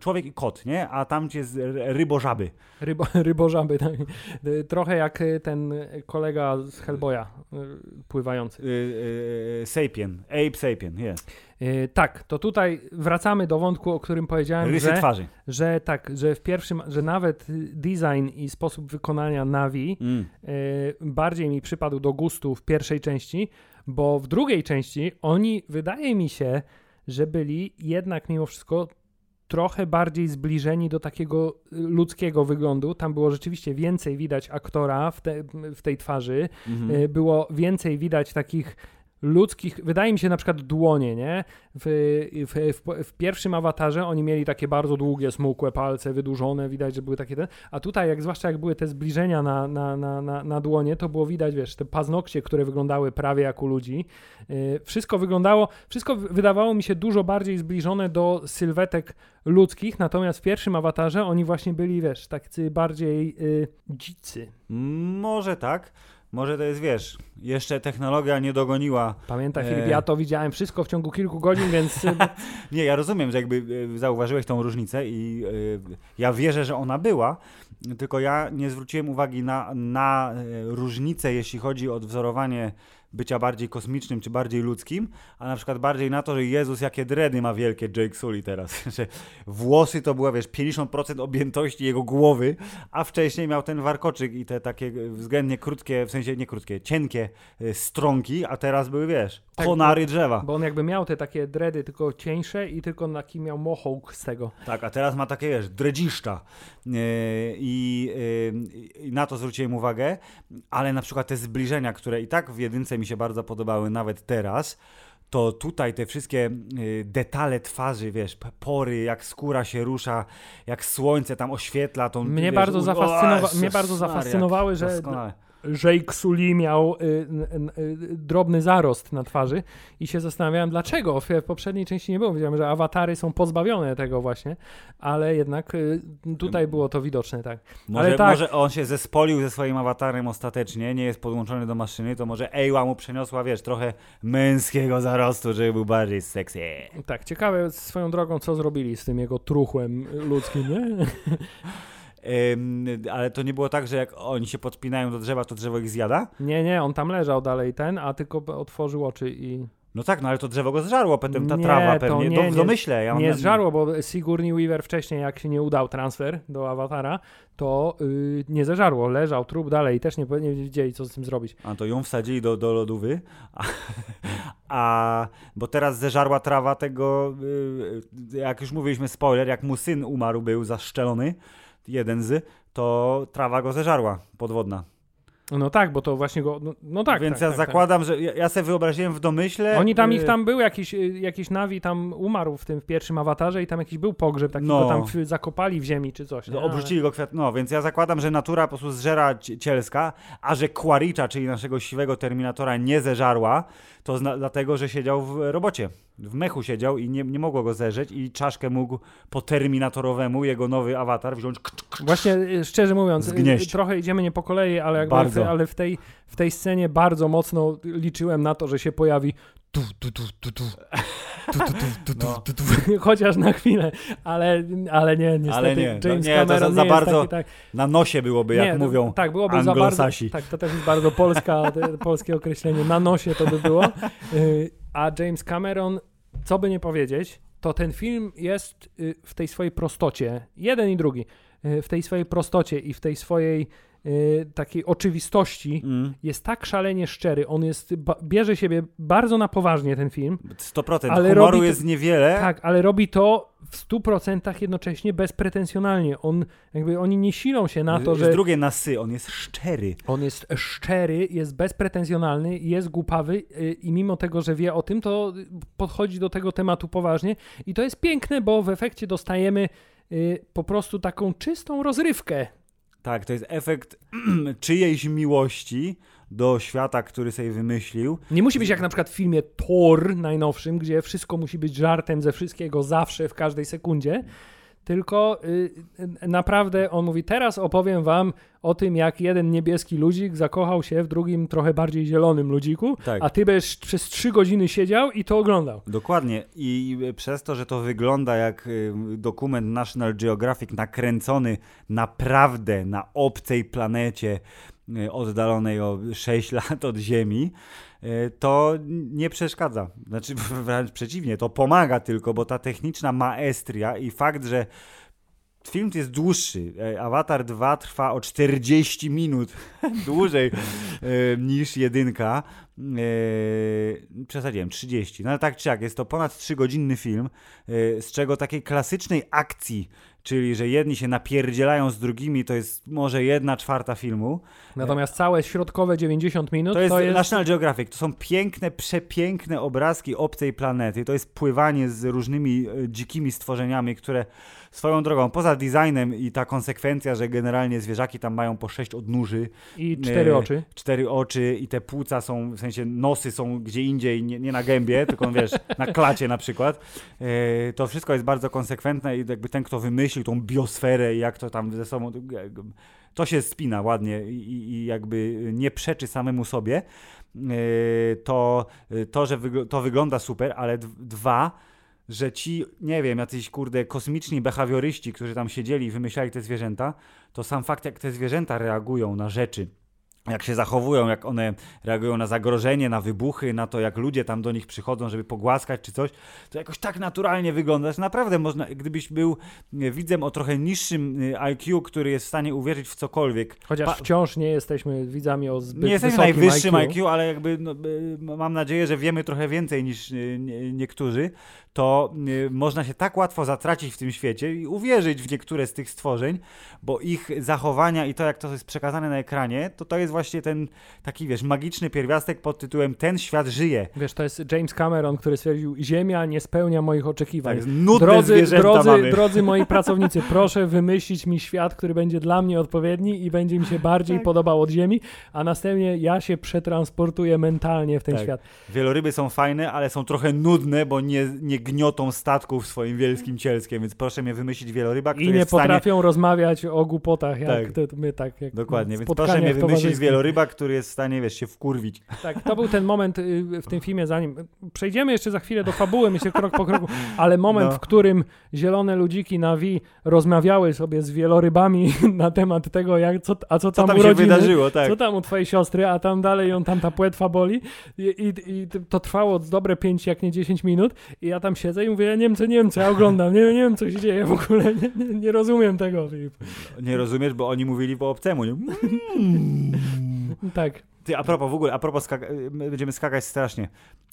człowiek i kot, nie? A tam jest rybożaby. Rybo, *laughs* rybożaby, tak. *laughs* Trochę jak ten kolega z Hellboya y, pływający. Yy, Sapien, Ape Sapien, jest. Tak, to tutaj wracamy do wątku, o którym powiedziałem, Rysy że, twarzy. że tak, że w pierwszym, że nawet design i sposób wykonania Navi mm. Y, bardziej mi przypadł do gustu w pierwszej części, bo w drugiej części oni, wydaje mi się, że byli jednak mimo wszystko trochę bardziej zbliżeni do takiego ludzkiego wyglądu. Tam było rzeczywiście więcej widać aktora w, te, w tej twarzy. Mhm. Y, było więcej widać takich ludzkich, wydaje mi się na przykład dłonie, nie? W, w, w, w, pierwszym awatarze oni mieli takie bardzo długie, smukłe palce, wydłużone, widać, że były takie te, a tutaj, jak zwłaszcza jak były te zbliżenia na, na, na, na, na dłonie, to było widać, wiesz, te paznokcie, które wyglądały prawie jak u ludzi. Yy, wszystko wyglądało, wszystko wydawało mi się dużo bardziej zbliżone do sylwetek ludzkich, natomiast w pierwszym awatarze oni właśnie byli, wiesz, tacy bardziej yy, dzicy. Może tak. Może to jest, wiesz, jeszcze technologia nie dogoniła. Pamiętaj, Filip, e... ja to widziałem wszystko w ciągu kilku godzin, więc. *laughs* nie, ja rozumiem, że jakby e, zauważyłeś tą różnicę i e, ja wierzę, że ona była, tylko ja nie zwróciłem uwagi na, na różnicę, jeśli chodzi o odwzorowanie bycia bardziej kosmicznym czy bardziej ludzkim, a na przykład bardziej na to, że Jezus jakie dredy ma wielkie Jake Sully teraz, *laughs* że włosy to była, wiesz, 50% objętości jego głowy, a wcześniej miał ten warkoczyk i te takie względnie krótkie, w sensie nie krótkie, cienkie y, stronki, a teraz były, wiesz, tak, konary drzewa. Bo on jakby miał te takie dredy tylko cieńsze i tylko taki miał mochołk z tego. Tak, a teraz ma takie, wiesz, dredziszcza yy, i yy, na to zwróciłem uwagę, ale na przykład te zbliżenia, które i tak w jedynce mi się bardzo podobały nawet teraz, to tutaj te wszystkie y, detale twarzy, wiesz, pory, jak skóra się rusza, jak słońce tam oświetla tą... Mnie, wiesz, bardzo, zafascynowa- mnie bardzo zafascynowały, że... Doskonale Jake Sully miał y, y, y, drobny zarost na twarzy i się zastanawiałem dlaczego. W, w poprzedniej części nie było. Wiedziałem, że awatary są pozbawione tego właśnie, ale jednak y, tutaj było to widoczne, tak. Może, ale tak. może on się zespolił ze swoim awatarem ostatecznie, nie jest podłączony do maszyny, to może Ewa mu przeniosła, wiesz, trochę męskiego zarostu, żeby był bardziej sexy. Tak, ciekawe swoją drogą, co zrobili z tym jego truchłem ludzkim, nie? *laughs* ale to nie było tak, że jak oni się podpinają do drzewa, to drzewo ich zjada? Nie, nie, on tam leżał dalej ten, a tylko otworzył oczy i... No tak, no ale to drzewo go zżarło, potem ta nie, trawa pewnie, nie, do, w domyśle. Ja nie zżarło, bo Sigourney Weaver wcześniej, jak się nie udał transfer do Awatara, to yy, nie zeżarło, leżał trup dalej i też nie, nie wiedzieli, co z tym zrobić. A to ją wsadzili do, do lodówy, a, *laughs* a bo teraz zeżarła trawa tego, yy, jak już mówiliśmy, spoiler, jak mu syn umarł, był zaszczelony, jeden z, to trawa go zeżarła podwodna. No tak, bo to właśnie go. No, no tak. Więc tak, ja tak, zakładam, tak. że ja, ja sobie wyobraziłem w domyśle. Oni tam ich y, tam był jakiś, y, jakiś nawi tam umarł w tym w pierwszym awatarze i tam jakiś był pogrzeb, taki no. go tam w, zakopali w ziemi czy coś. No, obrzucili go kwiat. No, więc ja zakładam, że natura po prostu zżera cielska, a że Quaricza, czyli naszego siwego terminatora, nie zeżarła, to zna, dlatego, że siedział w robocie. W mechu siedział i nie, nie mogło go zerzeć i czaszkę mógł po terminatorowemu jego nowy awatar wziąć. Właśnie y, szczerze mówiąc, zgnieść. trochę idziemy nie po kolei, ale, jakby w, ale w tej w tej scenie bardzo mocno liczyłem na to, że się pojawi tu, tu, tu, tu, tu. Tu, tu, tu, tu, tu, tu, *laughs* Chociaż na chwilę, ale, ale nie, niestety ale nie, James nie, Cameron to za, za nie bardzo taki, tak. na nosie byłoby, jak nie, mówią tak, byłoby za bardzo, Tak, to też jest bardzo polska, polskie określenie, na nosie to by było. Y, a James Cameron, co by nie powiedzieć, to ten film jest y, w tej swojej prostocie, jeden i drugi, y, w tej swojej prostocie i w tej swojej Y, takiej oczywistości mm. jest tak szalenie szczery. On jest, bierze siebie bardzo na poważnie ten film. 100%. Ale Humoru robi jest niewiele. Tak, ale robi to w 100% jednocześnie bezpretensjonalnie. On, jakby oni nie silą się na to, że... Z drugie na sy, on jest szczery. On jest szczery, jest bezpretensjonalny, jest głupawy y, i mimo tego, że wie o tym, to podchodzi do tego tematu poważnie i to jest piękne, bo w efekcie dostajemy y, po prostu taką czystą rozrywkę tak, to jest efekt *clears throat* czyjejś miłości do świata, który sobie wymyślił. Nie musi być jak na przykład w filmie Thor najnowszym, gdzie wszystko musi być żartem ze wszystkiego zawsze, w każdej sekundzie tylko y, naprawdę on mówi, teraz opowiem wam o tym, jak jeden niebieski ludzik zakochał się w drugim trochę bardziej zielonym ludziku, tak. a ty będziesz przez trzy godziny siedział i to oglądał. Dokładnie. I przez to, że to wygląda jak y, dokument National Geographic nakręcony naprawdę na obcej planecie, y, oddalonej o 6 *laughs* lat od Ziemi, to nie przeszkadza. Znaczy *laughs* wręcz przeciwnie, to pomaga tylko, bo ta techniczna maestria i fakt, że film jest dłuższy. E, Avatar 2 trwa o 40 minut *laughs* dłużej e, niż jedynka. E, przesadziłem, 30. No ale tak czy jak, jest to ponad 3-godzinny film, e, z czego takiej klasycznej akcji czyli że jedni się napierdzielają z drugimi, to jest może jedna czwarta filmu. Natomiast całe środkowe 90 minut to jest, to jest... National Geographic. To są piękne, przepiękne obrazki obcej planety. To jest pływanie z różnymi e, dzikimi stworzeniami, które swoją drogą, poza designem i ta konsekwencja, że generalnie zwierzaki tam mają po sześć odnóży. I cztery e, oczy. Cztery oczy i te płuca są, w sensie nosy są gdzie indziej, nie, nie na gębie, tylko wiesz, na klacie na przykład. E, to wszystko jest bardzo konsekwentne i jakby ten, kto wymyślił tą biosferę i jak to tam ze sobą. To się spina ładnie i, i jakby nie przeczy samemu sobie. E, to, to że to wygląda super, ale dwa że ci, nie wiem, jacyś kurde kosmiczni behawioryści, którzy tam siedzieli i wymyślali te zwierzęta, to sam fakt, jak te zwierzęta reagują na rzeczy, jak się zachowują, jak one reagują na zagrożenie, na wybuchy, na to, jak ludzie tam do nich przychodzą, żeby pogłaskać czy coś, to jakoś tak naturalnie wygląda, że naprawdę można, gdybyś był widzem o trochę niższym e, IQ, który jest w stanie uwierzyć w cokolwiek. Chociaż Pa- wciąż nie jesteśmy widzami o zbyt nie jesteśmy najwyższym IQ. IQ, ale jakby no, e, mam nadzieję, że wiemy trochę więcej niż nie- niektórzy, to e, można się tak łatwo zatracić w tym świecie i uwierzyć w niektóre z tych stworzeń, bo ich zachowania i to, jak to jest przekazane na ekranie, to to jest właśnie ten taki, wiesz, magiczny pierwiastek pod tytułem Ten świat żyje. Wiesz, to jest James Cameron, który stwierdził, Ziemia nie spełnia moich oczekiwań. Tak, nudne Drodzy, zwierzęta drodzy, mamy. drodzy moi *laughs* pracownicy, proszę wymyślić mi świat, który będzie dla mnie odpowiedni i będzie mi się bardziej Tak. podobał od Ziemi, a następnie ja się przetransportuję mentalnie w ten Tak. świat. Wieloryby są fajne, ale są trochę nudne, bo nie, nie gniotą statków swoim wielkim cielskiem, więc proszę mnie wymyślić wieloryba, który I nie jest w stanie... potrafią rozmawiać o głupotach, jak Tak. my tak. Jak Dokładnie, więc proszę mnie wymyślić towarzyskich. wieloryba, który jest w stanie, wiesz, się wkurwić. Tak, to był ten moment y, w tym filmie, zanim przejdziemy jeszcze za chwilę do fabuły, myślę krok po kroku, ale moment, No. w którym zielone ludziki na Wi rozmawiały sobie z wielorybami *laughs* na temat tego, jak, co, a co Co tam, tam u się wydarzyło, tak. co tam u twojej siostry, a tam dalej ją tam ta płetwa boli i, i, i to trwało dobre 5, jak nie 10 minut i ja tam siedzę i mówię, Niemcy, Niemcy, ja oglądam, nie, nie wiem, co się dzieje w ogóle, nie, nie, nie rozumiem tego. Filip. Nie rozumiesz, bo oni mówili po obcemu, nie? Tak, Ty, a propos, w ogóle, a propos, skaka- my będziemy skakać strasznie.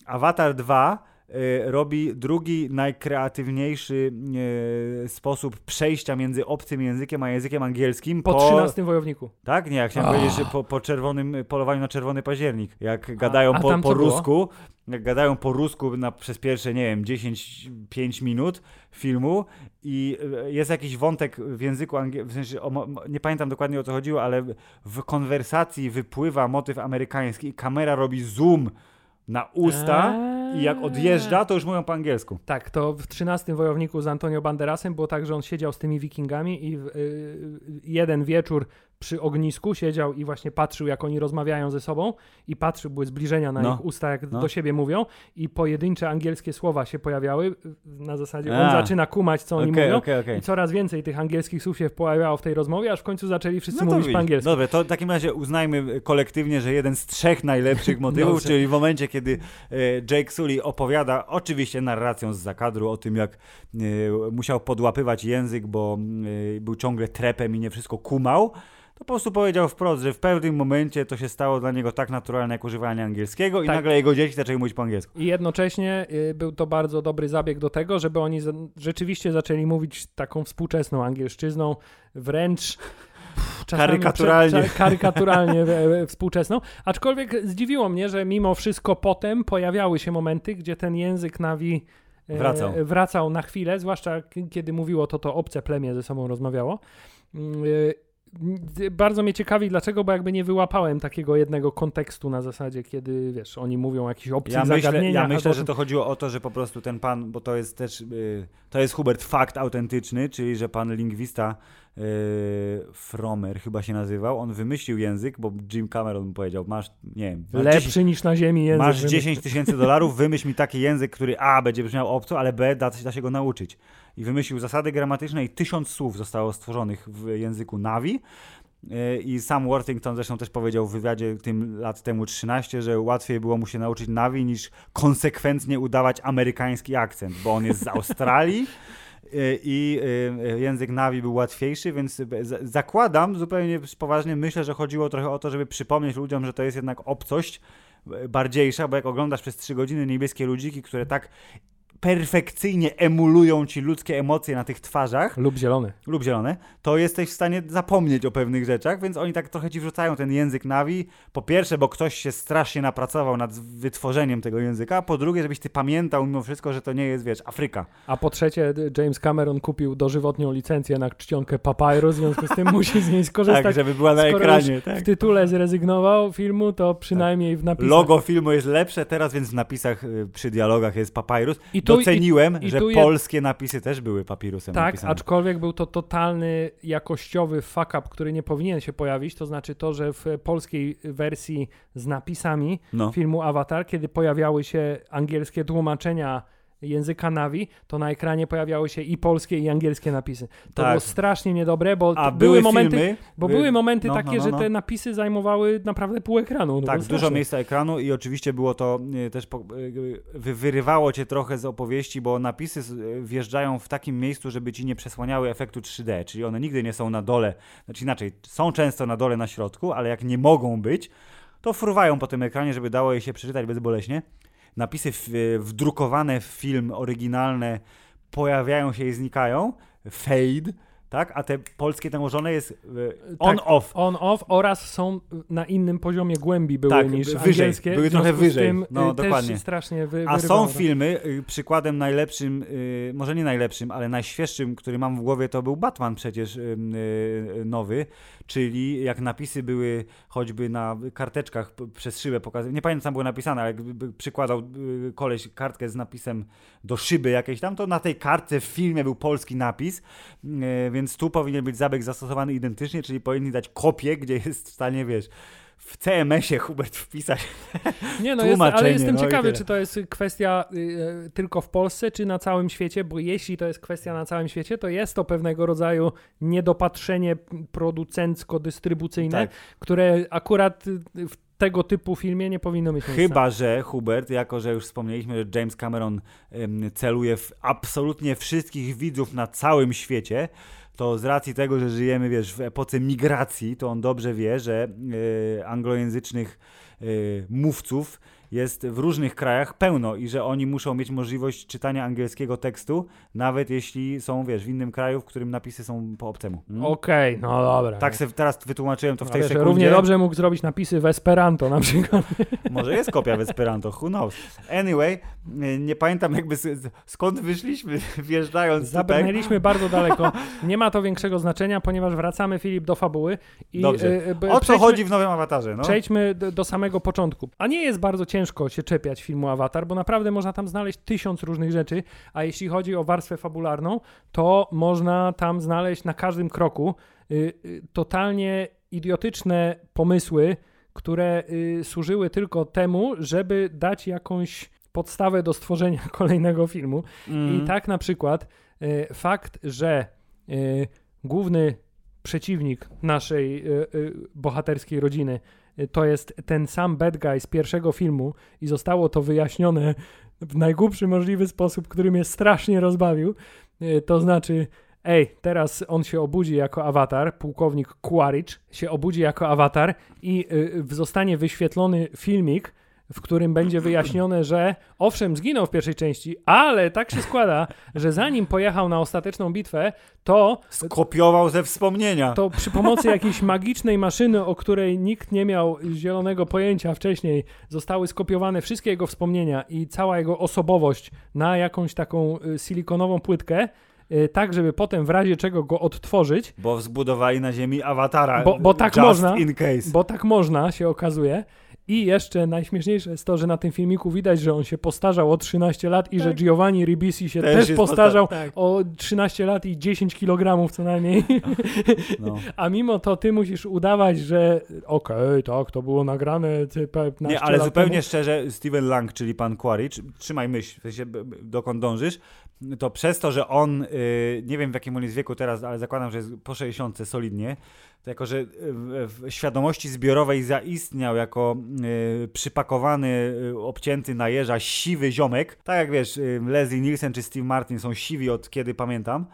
Avatar 2 y, robi drugi najkreatywniejszy y, sposób przejścia między obcym językiem a językiem angielskim po 13 wojowniku. Tak? Nie, jak chciałem Ah. powiedzieć, że po, po czerwonym polowaniu na czerwony październik. Jak gadają a po, po rusku, jak gadają po rusku na, przez pierwsze, nie wiem, 10-5 minut filmu i e, jest jakiś wątek w języku angielskim, w sensie, o, nie pamiętam dokładnie o co chodziło, ale w konwersacji wypływa motyw amerykański i kamera robi zoom na usta i jak odjeżdża, to już mówią po angielsku. Tak, to w 13 Wojowniku z Antonio Banderasem było tak, że on siedział z tymi wikingami i w, y, jeden wieczór przy ognisku siedział i właśnie patrzył, jak oni rozmawiają ze sobą i patrzył, były zbliżenia na No. ich usta, jak No. do siebie mówią i pojedyncze angielskie słowa się pojawiały. Na zasadzie on A. zaczyna kumać, co oni Okej, mówią okej, okej. i coraz więcej tych angielskich słów się pojawiało w tej rozmowie, aż w końcu zaczęli wszyscy No mówić po widzisz. angielsku. Dobra, to w takim razie uznajmy kolektywnie, że jeden z trzech najlepszych motywów, czyli w momencie, kiedy e, Jake Sully opowiada, oczywiście narracją z zakadru, o tym, jak e, musiał podłapywać język, bo e, był ciągle trepem i nie wszystko kumał, to po prostu powiedział wprost, że w pewnym momencie to się stało dla niego tak naturalne jak używanie angielskiego i Tak. nagle jego dzieci zaczęły mówić po angielsku. I jednocześnie y, był to bardzo dobry zabieg do tego, żeby oni rzeczywiście zaczęli mówić taką współczesną angielszczyzną, wręcz Karykaturalnie. prze- karykaturalnie e, e, współczesną. Aczkolwiek zdziwiło mnie, że mimo wszystko potem pojawiały się momenty, gdzie ten język Nawi e, Wracał. wracał na chwilę, zwłaszcza kiedy mówiło to to obce plemię ze sobą rozmawiało. E, Bardzo mnie ciekawi, dlaczego, bo jakby nie wyłapałem takiego jednego kontekstu na zasadzie, kiedy wiesz, oni mówią o jakichś obcych Ja myślę, ja myślę że to chodziło o to, że po prostu ten pan, bo to jest też, y, to jest Hubert fakt autentyczny, czyli że pan lingwista Fromer chyba się nazywał, on wymyślił język, bo Jim Cameron powiedział, masz, nie wiem, masz Lepszy niż na ziemi język. Masz żeby- 10 tysięcy dolarów, wymyśl mi taki język, który A będzie brzmiał obco, ale B da, da się go nauczyć. I wymyślił zasady gramatyczne i tysiąc słów zostało stworzonych w języku Navi. Yy, I sam Worthington zresztą też powiedział w wywiadzie tym lat temu 13, że łatwiej było mu się nauczyć Navi niż konsekwentnie udawać amerykański akcent, bo on jest z Australii. *laughs* yy, I yy, język Navi był łatwiejszy, więc zakładam zupełnie poważnie, myślę, że chodziło trochę o to, żeby przypomnieć ludziom, że to jest jednak obcość, bardziejsza, bo jak oglądasz przez 3 godziny niebieskie ludziki, które tak perfekcyjnie emulują ci ludzkie emocje na tych twarzach, Lub zielony. lub zielone, to jesteś w stanie zapomnieć o pewnych rzeczach, więc oni tak trochę ci wrzucają ten język nawi. Po pierwsze, bo ktoś się strasznie napracował nad wytworzeniem tego języka, po drugie, żebyś ty pamiętał mimo wszystko, że to nie jest, wiesz, Afryka. A po trzecie, James Cameron kupił dożywotnią licencję na czcionkę Papyrus, w związku z tym musi z niej skorzystać. Tak, żeby była na Skoro ekranie. Tak. w tytule zrezygnował filmu, to przynajmniej w napisach. Logo filmu jest lepsze teraz, więc w napisach y, przy dialogach jest papyrus. I tu- Doceniłem, i- i że je- polskie napisy też były papirusem Tak, napisane. aczkolwiek był to totalny jakościowy fuck up, który nie powinien się pojawić. To znaczy to, że w polskiej wersji z napisami No. filmu Avatar, kiedy pojawiały się angielskie tłumaczenia języka Navi, to na ekranie pojawiały się i polskie, i angielskie napisy. To Tak. było strasznie niedobre, bo t- były, momenty, filmy, bo by- były momenty no, takie, no, no, że no. te napisy zajmowały naprawdę pół ekranu. No Tak, dużo miejsca ekranu i oczywiście było to e, też e, wy, wyrywało cię trochę z opowieści, bo napisy e, wjeżdżają w takim miejscu, żeby ci nie przesłaniały efektu 3D, czyli one nigdy nie są na dole, znaczy inaczej, są często na dole na środku, ale jak nie mogą być, to fruwają po tym ekranie, żeby dało je się przeczytać bezboleśnie. Napisy w, wdrukowane w film, oryginalne, pojawiają się i znikają, fade, tak, a te polskie nałożone jest on-off. On-off oraz są na innym poziomie głębi były Tak, niż wyżej, angielskie. były trochę wyżej. Tym, No, y, dokładnie. strasznie wy, A są filmy, y, przykładem najlepszym, y, może nie najlepszym, ale najświeższym, który mam w głowie, to był Batman przecież y, y, nowy, czyli jak napisy były choćby na karteczkach przez szybę pokazywane, nie pamiętam co tam było napisane, ale jakby przykładał y, koleś kartkę z napisem do szyby jakiejś tam, to na tej kartce w filmie był polski napis, y, więc tu powinien być zabieg zastosowany identycznie, czyli powinni dać kopię, gdzie jest w stanie, wiesz, w CMS-ie Hubert wpisać *laughs* Nie, no jest, ale jestem no ciekawy, czy to jest kwestia y, y, tylko w Polsce, czy na całym świecie, bo jeśli to jest kwestia na całym świecie, to jest to pewnego rodzaju niedopatrzenie producencko-dystrybucyjne, Tak. które akurat y, w tego typu filmie nie powinno mieć miejsca. Chyba, że Hubert, jako że już wspomnieliśmy, że James Cameron celuje w absolutnie wszystkich widzów na całym świecie, to z racji tego, że żyjemy, wiesz, w epoce migracji, to on dobrze wie, że e, anglojęzycznych e, mówców jest w różnych krajach pełno i że oni muszą mieć możliwość czytania angielskiego tekstu, nawet jeśli są, wiesz, w innym kraju, w którym napisy są po obcemu. Mm? Okej, no dobra. Tak se teraz wytłumaczyłem to w tej Ale sekundzie. równie dobrze mógł zrobić napisy w Esperanto na przykład. *laughs* Może jest kopia w Esperanto, who knows. Anyway, nie- pamiętam jakby skąd wyszliśmy *laughs* wjeżdżając tutaj. Zabrnęliśmy bardzo daleko. *laughs* Nie ma to większego znaczenia, ponieważ wracamy, Filip, do fabuły. I, Dobrze. y, y, O co przejdźmy- chodzi w nowym awatarze? No? Przejdźmy do, do samego początku. A nie jest bardzo ciężko się czepiać filmu Avatar, bo naprawdę można tam znaleźć tysiąc różnych rzeczy, a jeśli chodzi o warstwę fabularną, to można tam znaleźć na każdym kroku y, y, totalnie idiotyczne pomysły, które y, służyły tylko temu, żeby dać jakąś podstawę do stworzenia *laughs* kolejnego filmu. Mm. I tak na przykład y, fakt, że y, główny przeciwnik naszej y, bohaterskiej rodziny to jest ten sam bad guy z pierwszego filmu i zostało to wyjaśnione w najgłupszy możliwy sposób, który mnie strasznie rozbawił. Y, to znaczy, ej, teraz on się obudzi jako awatar, pułkownik Quaritch się obudzi jako awatar i w- zostanie wyświetlony filmik, w którym będzie wyjaśnione, że owszem, zginął w pierwszej części, ale tak się składa, że zanim pojechał na ostateczną bitwę, to Skopiował ze wspomnienia. to przy pomocy jakiejś magicznej maszyny, o której nikt nie miał zielonego pojęcia wcześniej, zostały skopiowane wszystkie jego wspomnienia i cała jego osobowość na jakąś taką y, silikonową płytkę, y, tak żeby potem w razie czego go odtworzyć, Bo zbudowali na ziemi awatara. Bo- bo tak można. in case. bo tak można, się okazuje. I jeszcze najśmieszniejsze jest to, że na tym filmiku widać, że on się postarzał o 13 lat i że Giovanni Ribisi się Też też, postarzał posta- tak. o 13 lat i 10 kg co najmniej. *laughs* No. A mimo to ty musisz udawać, że okej, tak, to było nagrane ty, 15 Nie, ale lat zupełnie temu. szczerze, Steven Lang, czyli pan Quaritch, trzymaj myśl, w sensie dokąd dążysz, to przez to, że on, y, nie wiem w jakim on jest wieku teraz, ale zakładam, że jest po 60 solidnie, to jako, że y, w, świadomości zbiorowej zaistniał jako y, przypakowany, obcięty na jeża siwy ziomek, tak jak wiesz, Leslie Nielsen czy Steve Martin są siwi od kiedy pamiętam,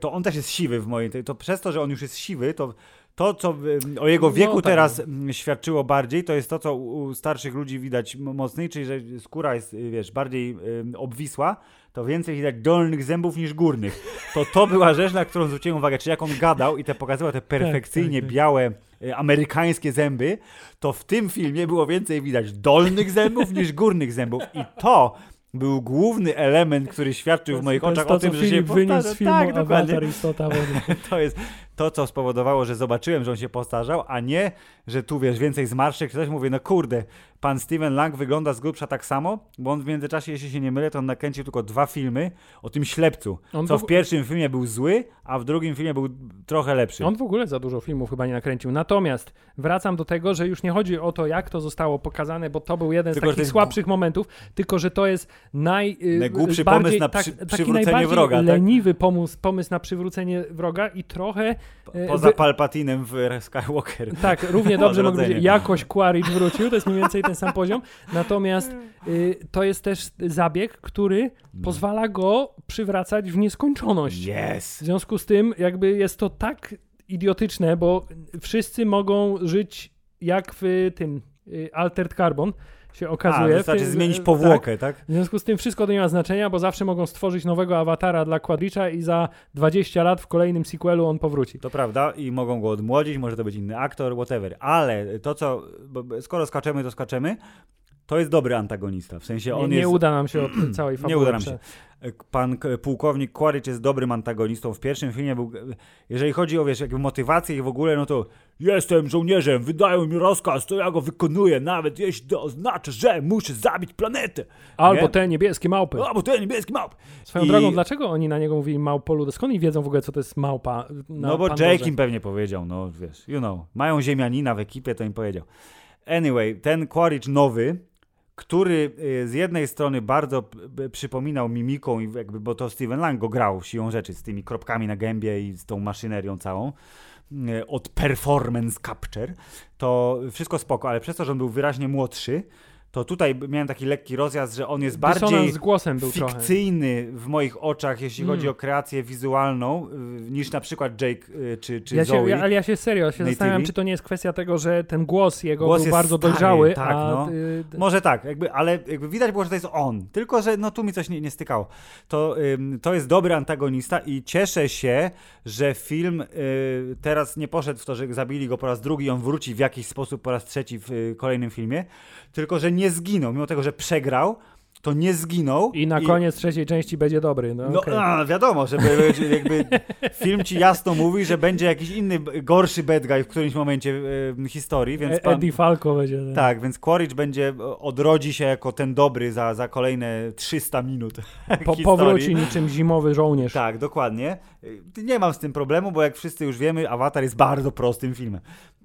to on też jest siwy w mojej, to przez to, że on już jest siwy, to to, co o jego No wieku tak. teraz mm, świadczyło bardziej, to jest to, co u starszych ludzi widać mocniej, czyli że skóra jest, wiesz, bardziej obwisła, to więcej widać dolnych zębów niż górnych. To to była rzecz, na którą zwróciłem uwagę, czy jak on gadał i te pokazywał te perfekcyjnie tak. białe, y, amerykańskie zęby, to w tym filmie było więcej widać dolnych zębów niż górnych zębów i to był główny element, który świadczył w moich oczach to, o tym, że się powtarza. Tak, dokładnie. Istota. *laughs* To jest, to, co spowodowało, że zobaczyłem, że on się postarzał, a nie, że tu wiesz, więcej zmarszczek, coś mówię, no kurde, pan Steven Lang wygląda z grubsza tak samo, bo on w międzyczasie, jeśli się nie mylę, to on nakręcił tylko dwa filmy o tym ślepcu, On co w- pierwszym filmie był zły, a w drugim filmie był trochę lepszy. On w ogóle za dużo filmów chyba nie nakręcił. Natomiast wracam do tego, że już nie chodzi o to, jak to zostało pokazane, bo to był jeden Tylko, z takich słabszych momentów, tylko że to jest naj, y, Najgłupszy bardziej, pomysł na tak, przy- taki przywrócenie wroga, tak? leniwy pomysł, pomysł na przywrócenie wroga i trochę e, Poza wy- Palpatinem w Skywalker. tak, równie *laughs* dobrze mogę Odrodzenie. powiedzieć, jakoś Quaritch wrócił, to jest mniej więcej ten sam poziom. Natomiast y, to jest też zabieg, który No. pozwala go przywracać w nieskończoność. Yes! W związku z tym, jakby jest to tak idiotyczne, bo wszyscy mogą żyć jak w tym y, Altered Carbon się A, okazuje. wystarczy W- zmienić tak. powłokę, tak? W związku z tym wszystko to nie ma znaczenia, bo zawsze mogą stworzyć nowego awatara dla Quadricha i za 20 lat w kolejnym sequelu on powróci. To prawda i mogą go odmłodzić, może to być inny aktor, whatever. Ale to co, skoro skaczemy, to skaczemy, to jest dobry antagonista. W sensie Nie, on nie jest... uda nam się od *clears throat* całej fabuły. Nie uda nam się. Pan pułkownik Quaritch jest dobrym antagonistą. W pierwszym filmie był, jeżeli chodzi o wiesz, jakby motywację i w ogóle, no to jestem żołnierzem, wydają mi rozkaz, to ja go wykonuję, nawet jeśli to oznacza, że muszę zabić planetę. Albo Nie? te niebieskie małpy. A, bo to jest niebieski małp. Swoją I- drogą, dlaczego oni na niego mówili małpoludy? Skąd oni wiedzą w ogóle, co to jest małpa? No bo? Jake im pewnie powiedział, no wiesz, you know, mają ziemianina w ekipie, to im powiedział. Anyway, ten Quaritch nowy, który y, z jednej strony bardzo przypominał mimiką, jakby, bo to Steven Lang go grał siłą rzeczy, z tymi kropkami na gębie i z tą maszynerią całą, y, od performance capture, to wszystko spoko, ale przez to, że on był wyraźnie młodszy, to tutaj miałem taki lekki rozjazd, że on jest Dysonans bardziej z głosem był trochę. fikcyjny w moich oczach, jeśli Mm. chodzi o kreację wizualną, y, niż na przykład Jake y, czy, czy Ja Zoe. się, ja, ale ja się serio się zastanawiam, czy to nie jest kwestia tego, że ten głos jego Głos był bardzo stary, dojrzały, tak, a no. Może tak, jakby, ale jakby widać było, że to jest on. Tylko, że no tu mi coś nie, nie stykało. To, ym, to jest dobry antagonista i cieszę się, że film y, teraz nie poszedł w to, że zabili go po raz drugi i on wróci w jakiś sposób po raz trzeci w y, kolejnym filmie, tylko, że nie zginął. Mimo tego, że przegrał, to nie zginął. i na koniec trzeciej części będzie dobry. No, No okej. a, wiadomo, żeby jakby film ci jasno mówi, że będzie jakiś inny, gorszy bad guy w którymś momencie y, historii, więc E- pan, Eddie Falco będzie. ten. tak, więc Quaritch będzie, odrodzi się jako ten dobry za, za kolejne 300 minut Po, powróci niczym zimowy żołnierz. Tak, dokładnie. Y, Nie mam z tym problemu, bo jak wszyscy już wiemy, Avatar jest bardzo prostym filmem.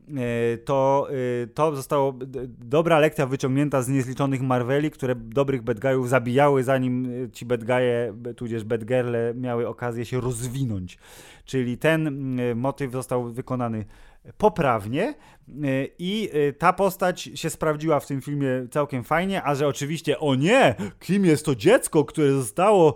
Y, To, y, to zostało dobra lekcja wyciągnięta z niezliczonych Marveli, które dobrych bad guyów zabijały, zanim y, ci bad guye, b- tudzież bad girle miały okazję się rozwinąć. Czyli ten motyw został wykonany poprawnie i ta postać się sprawdziła w tym filmie całkiem fajnie, a że oczywiście o nie, kim jest to dziecko, które zostało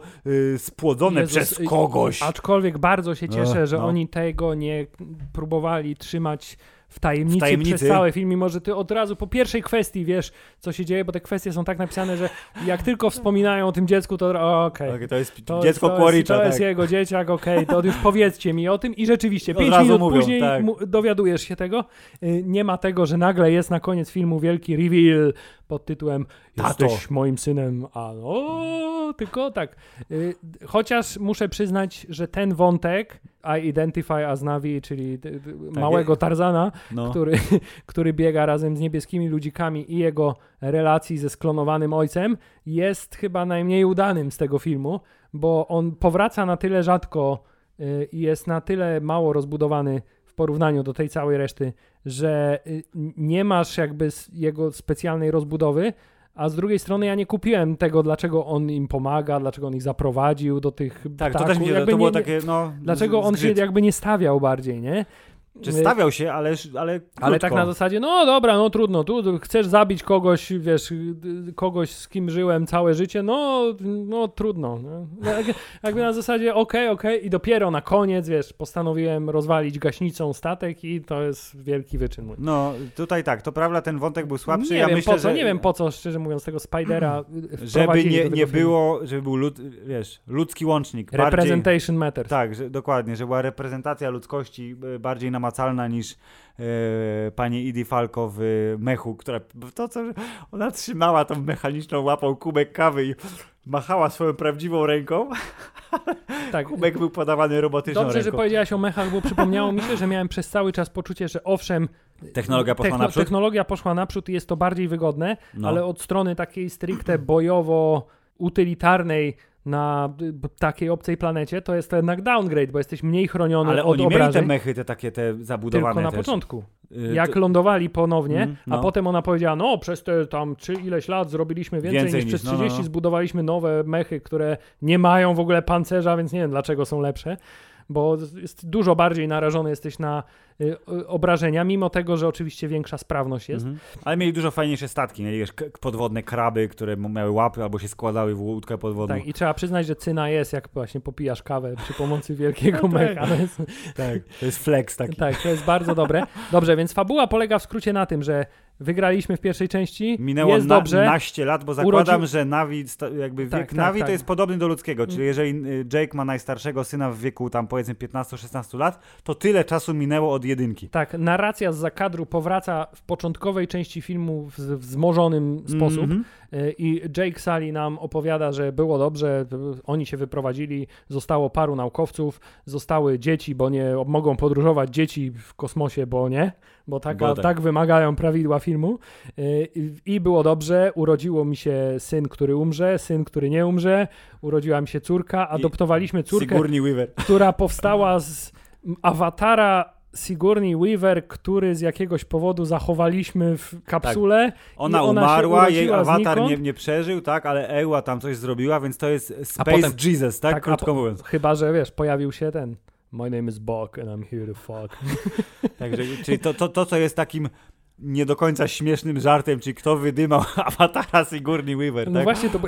spłodzone Jezus, przez kogoś. Aczkolwiek bardzo się cieszę, Ech, że no. oni tego nie próbowali trzymać w tajemnicy, W tajemnicy. przez cały film, mimo że ty od razu po pierwszej kwestii wiesz, co się dzieje, bo te kwestie są tak napisane, że jak tylko wspominają o tym dziecku, to okej. Tak, to jest To, dziecko to, jest, Quaritcha, to jest tak. jego dzieciak, okej, to już powiedzcie mi o tym i rzeczywiście, Od pięć razu minut mówią, później tak. dowiadujesz się tego. Y, Nie ma tego, że nagle jest na koniec filmu wielki reveal pod tytułem. Jesteś moim synem, a no, tylko tak. Y, Chociaż muszę przyznać, że ten wątek I Identify as Navi, czyli d- d- małego Tarzana, No. który, *laughs* który biega razem z niebieskimi ludzikami i jego relacji ze sklonowanym ojcem, jest chyba najmniej udanym z tego filmu, bo on powraca na tyle rzadko y, i jest na tyle mało rozbudowany porównaniu do tej całej reszty, że y, nie masz jakby jego specjalnej rozbudowy, a z drugiej strony ja nie kupiłem tego, dlaczego on im pomaga, dlaczego on ich zaprowadził do tych Tak, to ptaków. też mi Jakby to było nie- nie- takie, no... Dlaczego on się jakby nie stawiał bardziej, nie? Czy stawiał się, ale, ale Ale tak na zasadzie, no dobra, no trudno, tu chcesz zabić kogoś, wiesz, kogoś z kim żyłem całe życie, no, no trudno. No. Jak- Jakby na zasadzie, okej, okej i dopiero na koniec, wiesz, postanowiłem rozwalić gaśnicą statek i to jest wielki wyczyn mój. No, tutaj tak, to prawda, ten wątek był słabszy. nie ja wiem myślę, po co, że, nie wiem po co, szczerze mówiąc, tego Spidera *clears throat* Żeby nie, nie było, żeby był lud, wiesz, ludzki łącznik. Bardziej, Representation matters. tak, że, dokładnie, że była reprezentacja ludzkości e, bardziej namacalna niż e, pani Idi Falco w mechu, która to co, że ona trzymała tą mechaniczną łapą kubek kawy i machała swoją prawdziwą ręką. *laughs* Tak. Kubek był podawany robotyczną Dobrze, że ręką. powiedziałaś o mechach, bo przypomniało mi się, że miałem przez cały czas poczucie, że owszem, Technologia poszła techno- naprzód? technologia poszła naprzód i jest to bardziej wygodne, No. ale od strony takiej stricte bojowo-utylitarnej na takiej obcej planecie, to jest to jednak downgrade, bo jesteś mniej chroniony Ale od oni mieli te obrażeń. mechy, te takie te zabudowane Tylko na też. początku. Y, Jak to- lądowali ponownie, Mm, a no. potem ona powiedziała, no przez te tam czy ileś lat zrobiliśmy więcej, Więcej niż niż, przez no, no, 30 no. zbudowaliśmy nowe mechy, które nie mają w ogóle pancerza, więc nie wiem dlaczego są lepsze, bo jest dużo bardziej narażony jesteś na y, obrażenia, mimo tego, że oczywiście większa sprawność jest. Mhm. Ale mieli dużo fajniejsze statki, nie? Wiesz, podwodne kraby, które miały łapy albo się składały w łódkę podwodną. Tak, i trzeba przyznać, że cyna jest, jak właśnie popijasz kawę przy pomocy *laughs* wielkiego tak. mecha. Tak. To jest flex taki. tak, to jest bardzo dobre. Dobrze, więc fabuła polega w skrócie na tym, że wygraliśmy w pierwszej części, Minęło jest na, dobrze, naście lat, bo zakładam, Urodził- że Navi, jakby wiek Tak, tak, Navi tak. to jest podobny do ludzkiego, czyli Mm. jeżeli y, Jake ma najstarszego syna w wieku tam powiedzmy 15-16 lat, to tyle czasu minęło od jedynki. Tak, narracja z zakadru powraca w początkowej części filmu w wzmożonym sposób Mhm. Y, i Jake Sully nam opowiada, że było dobrze, y, oni się wyprowadzili, zostało paru naukowców, zostały dzieci, bo nie mogą podróżować dzieci w kosmosie, bo nie, bo tak, Bo tak. tak wymagają prawidła filmu Y, i- było dobrze, urodziło mi się syn, który umrze, syn, który nie umrze, urodziła mi się córka, adoptowaliśmy córkę, *laughs* która powstała z awatara Sigourney Weaver, który z jakiegoś powodu zachowaliśmy w kapsule. Ona, I ona się umarła, jej awatar nie, nie przeżył, tak, ale Ewa tam coś zrobiła, więc to jest Space potem- Jesus, tak, tak, a krótko po- mówiąc. Chyba, że wiesz, pojawił się ten My name is Buck and I'm here to fuck. *laughs* Także, czyli to, to, to, co jest takim nie do końca śmiesznym żartem, czyli kto wydymał *laughs* awatara Sigourney Weaver, No tak? właśnie, to,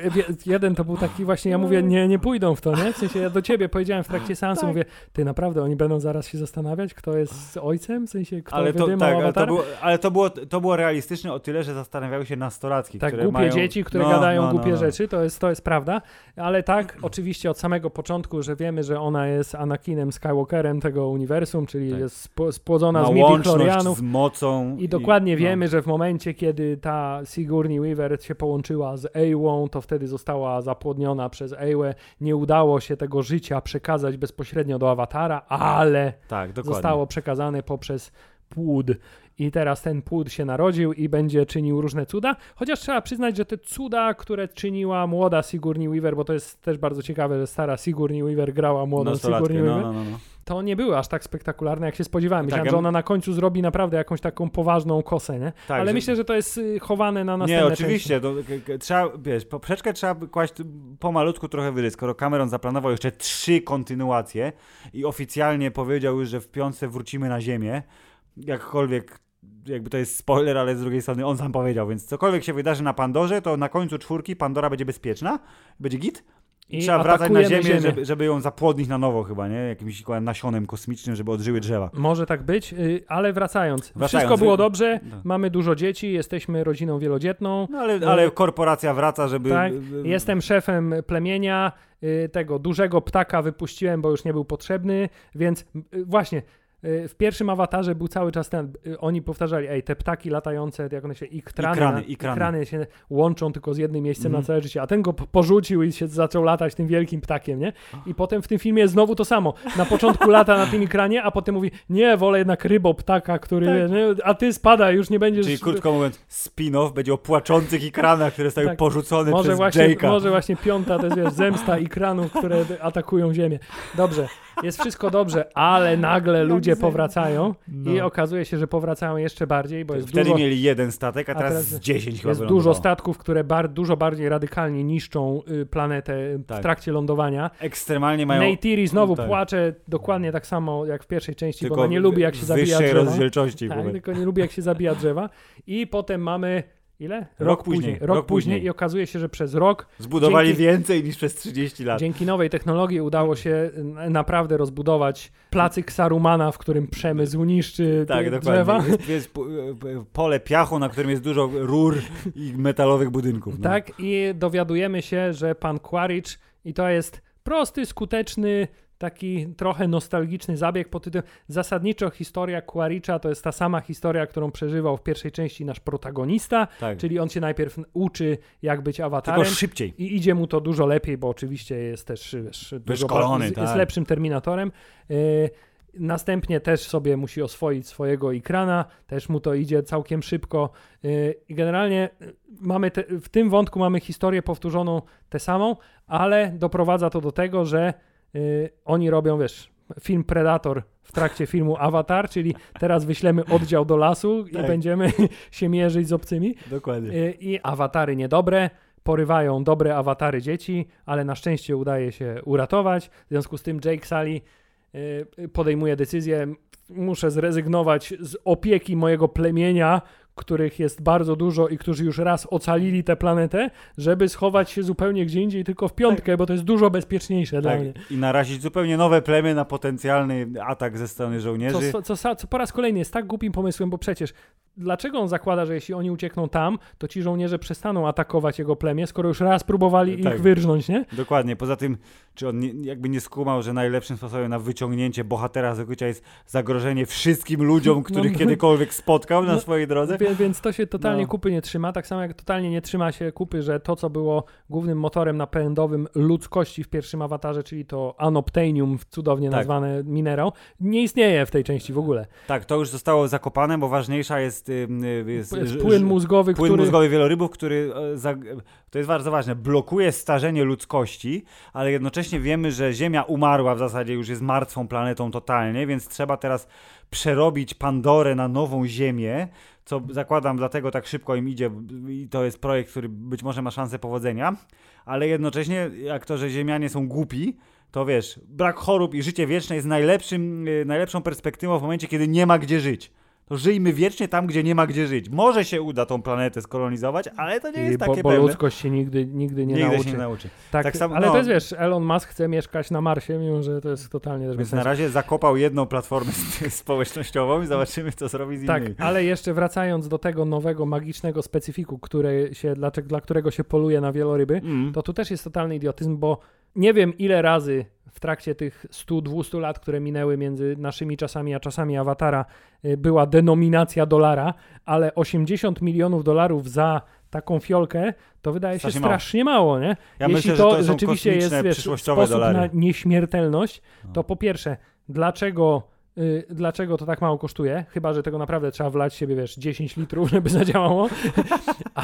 jeden to był taki właśnie, ja mówię, nie, nie pójdą w to, nie? W sensie ja do ciebie powiedziałem w trakcie seansu, Tak. mówię, ty naprawdę, oni będą zaraz się zastanawiać, kto jest ojcem? W sensie, kto Ale to, wydymał tak, ale, to było, ale to, było, to było realistyczne o tyle, że zastanawiały się nastolatki, Tak, które głupie mają... dzieci, które No, gadają no, no, głupie no. rzeczy, to jest, to jest prawda, ale tak, oczywiście od samego początku, że wiemy, że ona jest Anakinem Skywalkerem tego uniwersum, czyli Tak. jest spłodzona z midi-chlorianów z mocą. i dokładnie no. wiemy, że w momencie, kiedy ta Sigourney Weaver się połączyła z Ełą, to wtedy została zapłodniona przez Ełę, nie udało się tego życia przekazać bezpośrednio do awatara, ale Tak, dokładnie. zostało przekazane poprzez płód. I teraz ten płód się narodził i będzie czynił różne cuda. Chociaż trzeba przyznać, że te cuda, które czyniła młoda Sigourney Weaver, bo to jest też bardzo ciekawe, że stara Sigourney Weaver grała młodą Sigourney no, Weaver, no, no, no. To nie były aż tak spektakularne, jak się spodziewałem. Myślałem, Tak, że ona na końcu zrobi naprawdę jakąś taką poważną kosę, nie? Tak, Ale że- myślę, że to jest y, chowane na następne Nie, oczywiście. To, trzeba, wiesz, poprzeczkę trzeba kłaść pomalutku trochę wyżej. Skoro Cameron zaplanował jeszcze trzy kontynuacje i oficjalnie powiedział już, że w piątce wrócimy na Ziemię, jakkolwiek jakby to jest spoiler, ale z drugiej strony on sam powiedział, więc cokolwiek się wydarzy na Pandorze, to na końcu czwórki Pandora będzie bezpieczna, będzie git i, trzeba wracać na Ziemię, Ziemię. Żeby, żeby ją zapłodnić na nowo chyba, nie? Jakimś nasionem kosmicznym, żeby odżyły drzewa. Może tak być, y, ale wracając. Wracając, Wszystko było wy- dobrze, No. mamy dużo dzieci, jesteśmy rodziną wielodzietną. No ale, ale korporacja wraca, żeby... Tak, Jestem szefem plemienia, y, tego dużego ptaka wypuściłem, bo już nie był potrzebny, więc y, właśnie y, w pierwszym awatarze był cały czas ten, y, oni powtarzali, ej, te ptaki latające, jak one się, ikrany, Ikrany, ikrany. ikrany się łączą tylko z jednym miejscem Mhm. na całe życie, a ten go po- porzucił i się zaczął latać tym wielkim ptakiem, nie? I potem w tym filmie jest znowu to samo. Na początku *laughs* lata na tym ikranie, a potem mówi, nie, wolę jednak rybo ptaka, który, Tak. nie? a ty spada, już nie będziesz... Czyli krótko mówiąc, spin-off będzie o płaczących ekranach, które zostały Tak. porzucone Może przez właśnie, Jake'a. może właśnie piąta to jest wiesz, zemsta ikranów, które atakują Ziemię. Dobrze, jest wszystko dobrze, ale nagle ludzie powracają No. i okazuje się, że powracają jeszcze bardziej, bo jest Wtedy dużo, mieli jeden statek, a A teraz, teraz z 10 chyba jest dużo statków, które bar, dużo bardziej radykalnie niszczą y, planetę w Tak. trakcie lądowania. Ekstremalnie mają Neytiri znowu tak. płacze dokładnie tak samo jak w pierwszej części, tylko bo ona nie lubi jak się zabija drzewa. rozdzielczości. Tak, tylko nie lubi jak się zabija drzewa. I potem mamy ile? Rok później, Rok, rok później. później. i okazuje się, że przez rok Zbudowali dzięki- więcej niż przez 30 lat. Dzięki nowej technologii udało się naprawdę rozbudować placyk Sarumana, w którym przemysł niszczy Tak, drzewa. Jest, jest po- pole piachu, na którym jest dużo rur i metalowych budynków. No. Tak, i dowiadujemy się, że pan Quaritch, i to jest prosty, skuteczny taki trochę nostalgiczny zabieg pod tytułem zasadniczo historia Quaritcha to jest ta sama historia, którą przeżywał w pierwszej części nasz protagonista, Tak. czyli on się najpierw uczy jak być awatarem Tylko szybciej. i idzie mu to dużo lepiej, bo oczywiście jest też wiesz, dużo jest, tak. jest lepszym terminatorem. Yy, Następnie też sobie musi oswoić swojego ekrana, też mu to idzie całkiem szybko. Yy, I generalnie yy, mamy te, w tym wątku mamy historię powtórzoną tę samą, ale doprowadza to do tego, że yy, oni robią, wiesz, film Predator w trakcie filmu Avatar, czyli teraz wyślemy oddział do lasu i Tak. będziemy *laughs* się mierzyć z obcymi. Dokładnie. Y, I awatary niedobre porywają dobre awatary dzieci, ale na szczęście udaje się uratować. W związku z tym Jake Sully y, podejmuje decyzję, muszę zrezygnować z opieki mojego plemienia, których jest bardzo dużo i którzy już raz ocalili tę planetę, żeby schować się zupełnie gdzie indziej, tylko w piątkę, bo to jest dużo bezpieczniejsze dla Tak. mnie. I narazić zupełnie nowe plemię na potencjalny atak ze strony żołnierzy. Co, co, co, co po raz kolejny jest tak głupim pomysłem, bo przecież dlaczego on zakłada, że jeśli oni uciekną tam, to ci żołnierze przestaną atakować jego plemię, skoro już raz próbowali Tak. ich wyrżnąć, nie? Dokładnie. Poza tym, czy on nie, jakby nie skumał, że najlepszym sposobem na wyciągnięcie bohatera z ukrycia jest zagrożenie wszystkim ludziom, *laughs* których no. kiedykolwiek spotkał na No, swojej drodze? Wie, więc to się totalnie No. kupy nie trzyma, tak samo jak totalnie nie trzyma się kupy, że to, co było głównym motorem napędowym ludzkości w pierwszym awatarze, czyli to anoptenium, cudownie Tak. nazwane minerał, nie istnieje w tej części w ogóle. Tak, to już zostało zakopane, bo ważniejsza jest, ym, y, jest, Jest płyn mózgowy, płyn który... mózgowy wielorybów, który e, to jest bardzo ważne, blokuje starzenie ludzkości, ale jednocześnie wiemy, że Ziemia umarła w zasadzie, już jest martwą planetą totalnie, więc trzeba teraz przerobić Pandorę na nową Ziemię, co zakładam dlatego tak szybko im idzie i to jest projekt, który być może ma szansę powodzenia, ale jednocześnie jak to, że Ziemianie są głupi, to wiesz, brak chorób i życie wieczne jest najlepszym, y, najlepszą perspektywą w momencie, kiedy nie ma gdzie żyć. To żyjmy wiecznie tam, gdzie nie ma gdzie żyć. Może się uda tą planetę skolonizować, ale to nie jest bo, takie bo pewne. ludzkość się nigdy, nigdy nie Nigdy nauczy. się nie nauczy. Tak, Tak samo- ale no. jest, wiesz, Elon Musk chce mieszkać na Marsie, mimo że to jest totalnie też Więc na razie zakopał jedną platformę *laughs* społecznościową i zobaczymy, co zrobi z Tak, innymi. ale jeszcze wracając do tego nowego, magicznego specyfiku, który się, dla, dla którego się poluje na wieloryby, Mm. to tu też jest totalny idiotyzm, bo nie wiem ile razy w trakcie tych 100-200 lat, które minęły między naszymi czasami a czasami awatara, y, była denominacja dolara, ale 80 milionów dolarów za taką fiolkę, to wydaje się Strasznie mało. mało, nie? Ja Jeśli myślę, to, to rzeczywiście jest wiesz, sposób dolary. na nieśmiertelność, to No. po pierwsze, dlaczego, y, dlaczego to tak mało kosztuje? Chyba, że tego naprawdę trzeba wlać siebie, wiesz, 10 litrów, *laughs* żeby zadziałało. *laughs* A,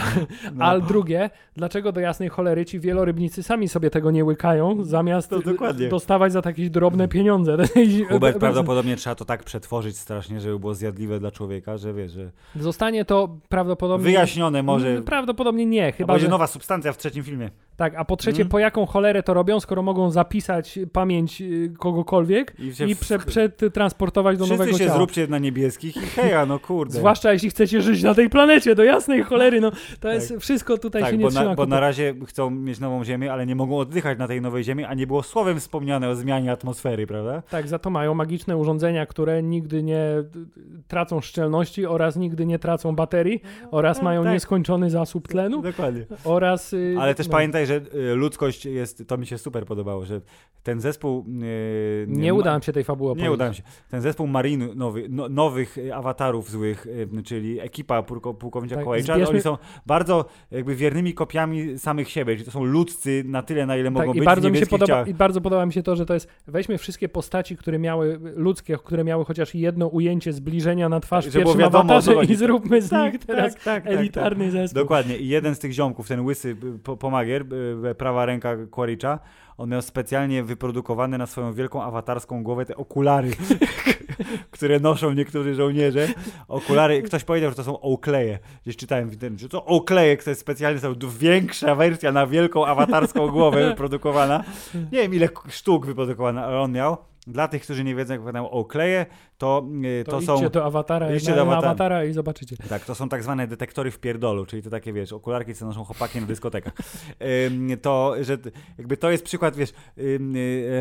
No. a drugie, dlaczego do jasnej cholery ci wielorybnicy sami sobie tego nie łykają, zamiast dostawać za takie drobne pieniądze? *laughs* Hubert, prawdopodobnie trzeba to tak przetworzyć strasznie, żeby było zjadliwe dla człowieka, że wiesz, że Zostanie to prawdopodobnie... wyjaśnione może, Prawdopodobnie nie, chyba, będzie że... nowa substancja w trzecim filmie. Tak, a po trzecie, Mm. po jaką cholerę to robią, skoro mogą zapisać pamięć y, kogokolwiek I, i w- prze, przetransportować do Wszyscy nowego się ciała. zróbcie na niebieskich i heja, no kurde. *laughs* Zwłaszcza jeśli chcecie żyć na tej planecie, do jasnej cholery, no to jest wszystko tutaj się tak, nie bo, trzyma. na, bo na razie chcą mieć nową ziemię, ale nie mogą oddychać na tej nowej ziemi, a nie było słowem wspomniane o zmianie atmosfery, prawda? Tak, za to mają magiczne urządzenia, które nigdy nie tracą szczelności oraz nigdy nie tracą baterii oraz mają tak. nieskończony zasób tlenu Dokładnie. oraz... y, Ale też no, pamiętaj, że y, ludzkość jest, to mi się super podobało, że ten zespół... y, Nie ma- uda nam się tej fabuły Nie uda się. Ten zespół Marinu nowy, no, nowych y, awatarów złych, y, czyli ekipa pułko, pułkownika Tak, Kołajcza, zbierzmy- oni są bardzo jakby wiernymi kopiami samych siebie, czyli to są ludzcy na tyle, na ile mogą Tak, i być bardzo, mi się podoba, ciałach. I bardzo podoba mi się to, że to jest weźmy wszystkie postaci, które miały ludzkie, które miały chociaż jedno ujęcie zbliżenia na twarz Tak, pierwszym wiadomo, awatarze i zróbmy z Tak, nich teraz tak, tak, tak, elitarny zespół. Dokładnie. I jeden z tych ziomków, ten łysy y, po, pomagier, prawa ręka Quaritcha, on miał specjalnie wyprodukowane na swoją wielką awatarską głowę te okulary, *laughs* które noszą niektórzy żołnierze. Okulary, ktoś powiedział, że to są Oakleje. Gdzieś czytałem w internecie, że to Oakleje, to jest specjalnie są większa wersja na wielką awatarską głowę *laughs* wyprodukowana. Nie wiem ile sztuk wyprodukowana, ale on miał. Dla tych, którzy nie wiedzą, jak wyglądają Oakleje, to, y, To, to są... do awatara, idźcie na, do awatara. awatara i zobaczycie. Tak, to są tak zwane detektory w pierdolu, czyli to takie, wiesz, okularki, co noszą chłopaki na dyskotekach. To, że jakby to jest przykład, wiesz, y,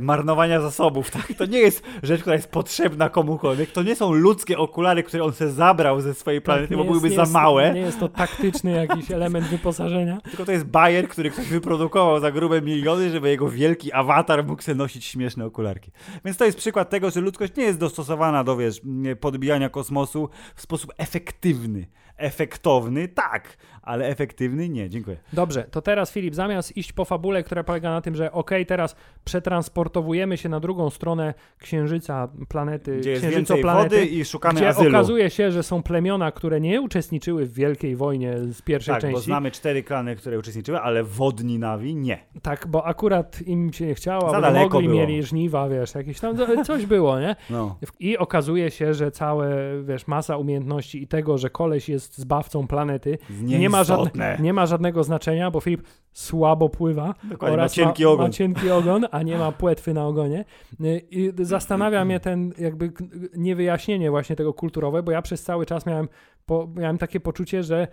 marnowania zasobów, tak? To nie jest rzecz, która jest potrzebna komukolwiek. To nie są ludzkie okulary, które on sobie zabrał ze swojej planety, Tak, bo byłyby za jest- małe. Nie jest to taktyczny jakiś element wyposażenia. Tylko to jest bajer, który ktoś wyprodukował za grube miliony, żeby jego wielki awatar mógł sobie nosić śmieszne okularki. Więc to jest przykład tego, że ludzkość nie jest dostosowana do, wiesz, podbijania kosmosu w sposób efektywny. Efektowny, tak, ale efektywny nie. Dziękuję. Dobrze, to teraz Filip, zamiast iść po fabule, która polega na tym, że okej, teraz przetransportowujemy się na drugą stronę księżyca, planety, Gdzie jest więcej księżycoplanety, wody i szukamy gdzie azylu. okazuje się, że są plemiona, które nie uczestniczyły w Wielkiej Wojnie z pierwszej tak, bo części. znamy cztery klany, które uczestniczyły, ale wodni Nawi nie. Tak, bo akurat im się nie chciało, Za bo mogli, było. mieli żniwa, wiesz, jakieś tam, coś było, nie? No. I okazuje się, że całe, wiesz, masa umiejętności i tego, że koleś jest zbawcą planety, nie ma, żadne, nie ma żadnego znaczenia, bo Filip słabo pływa Dokładnie, ma oraz cienki ma, ogon. ma cienki ogon, a nie ma płetwy na ogonie. Y, I zastanawia mnie ten jakby niewyjaśnienie właśnie tego kulturowe, bo ja przez cały czas miałem, po, miałem takie poczucie, że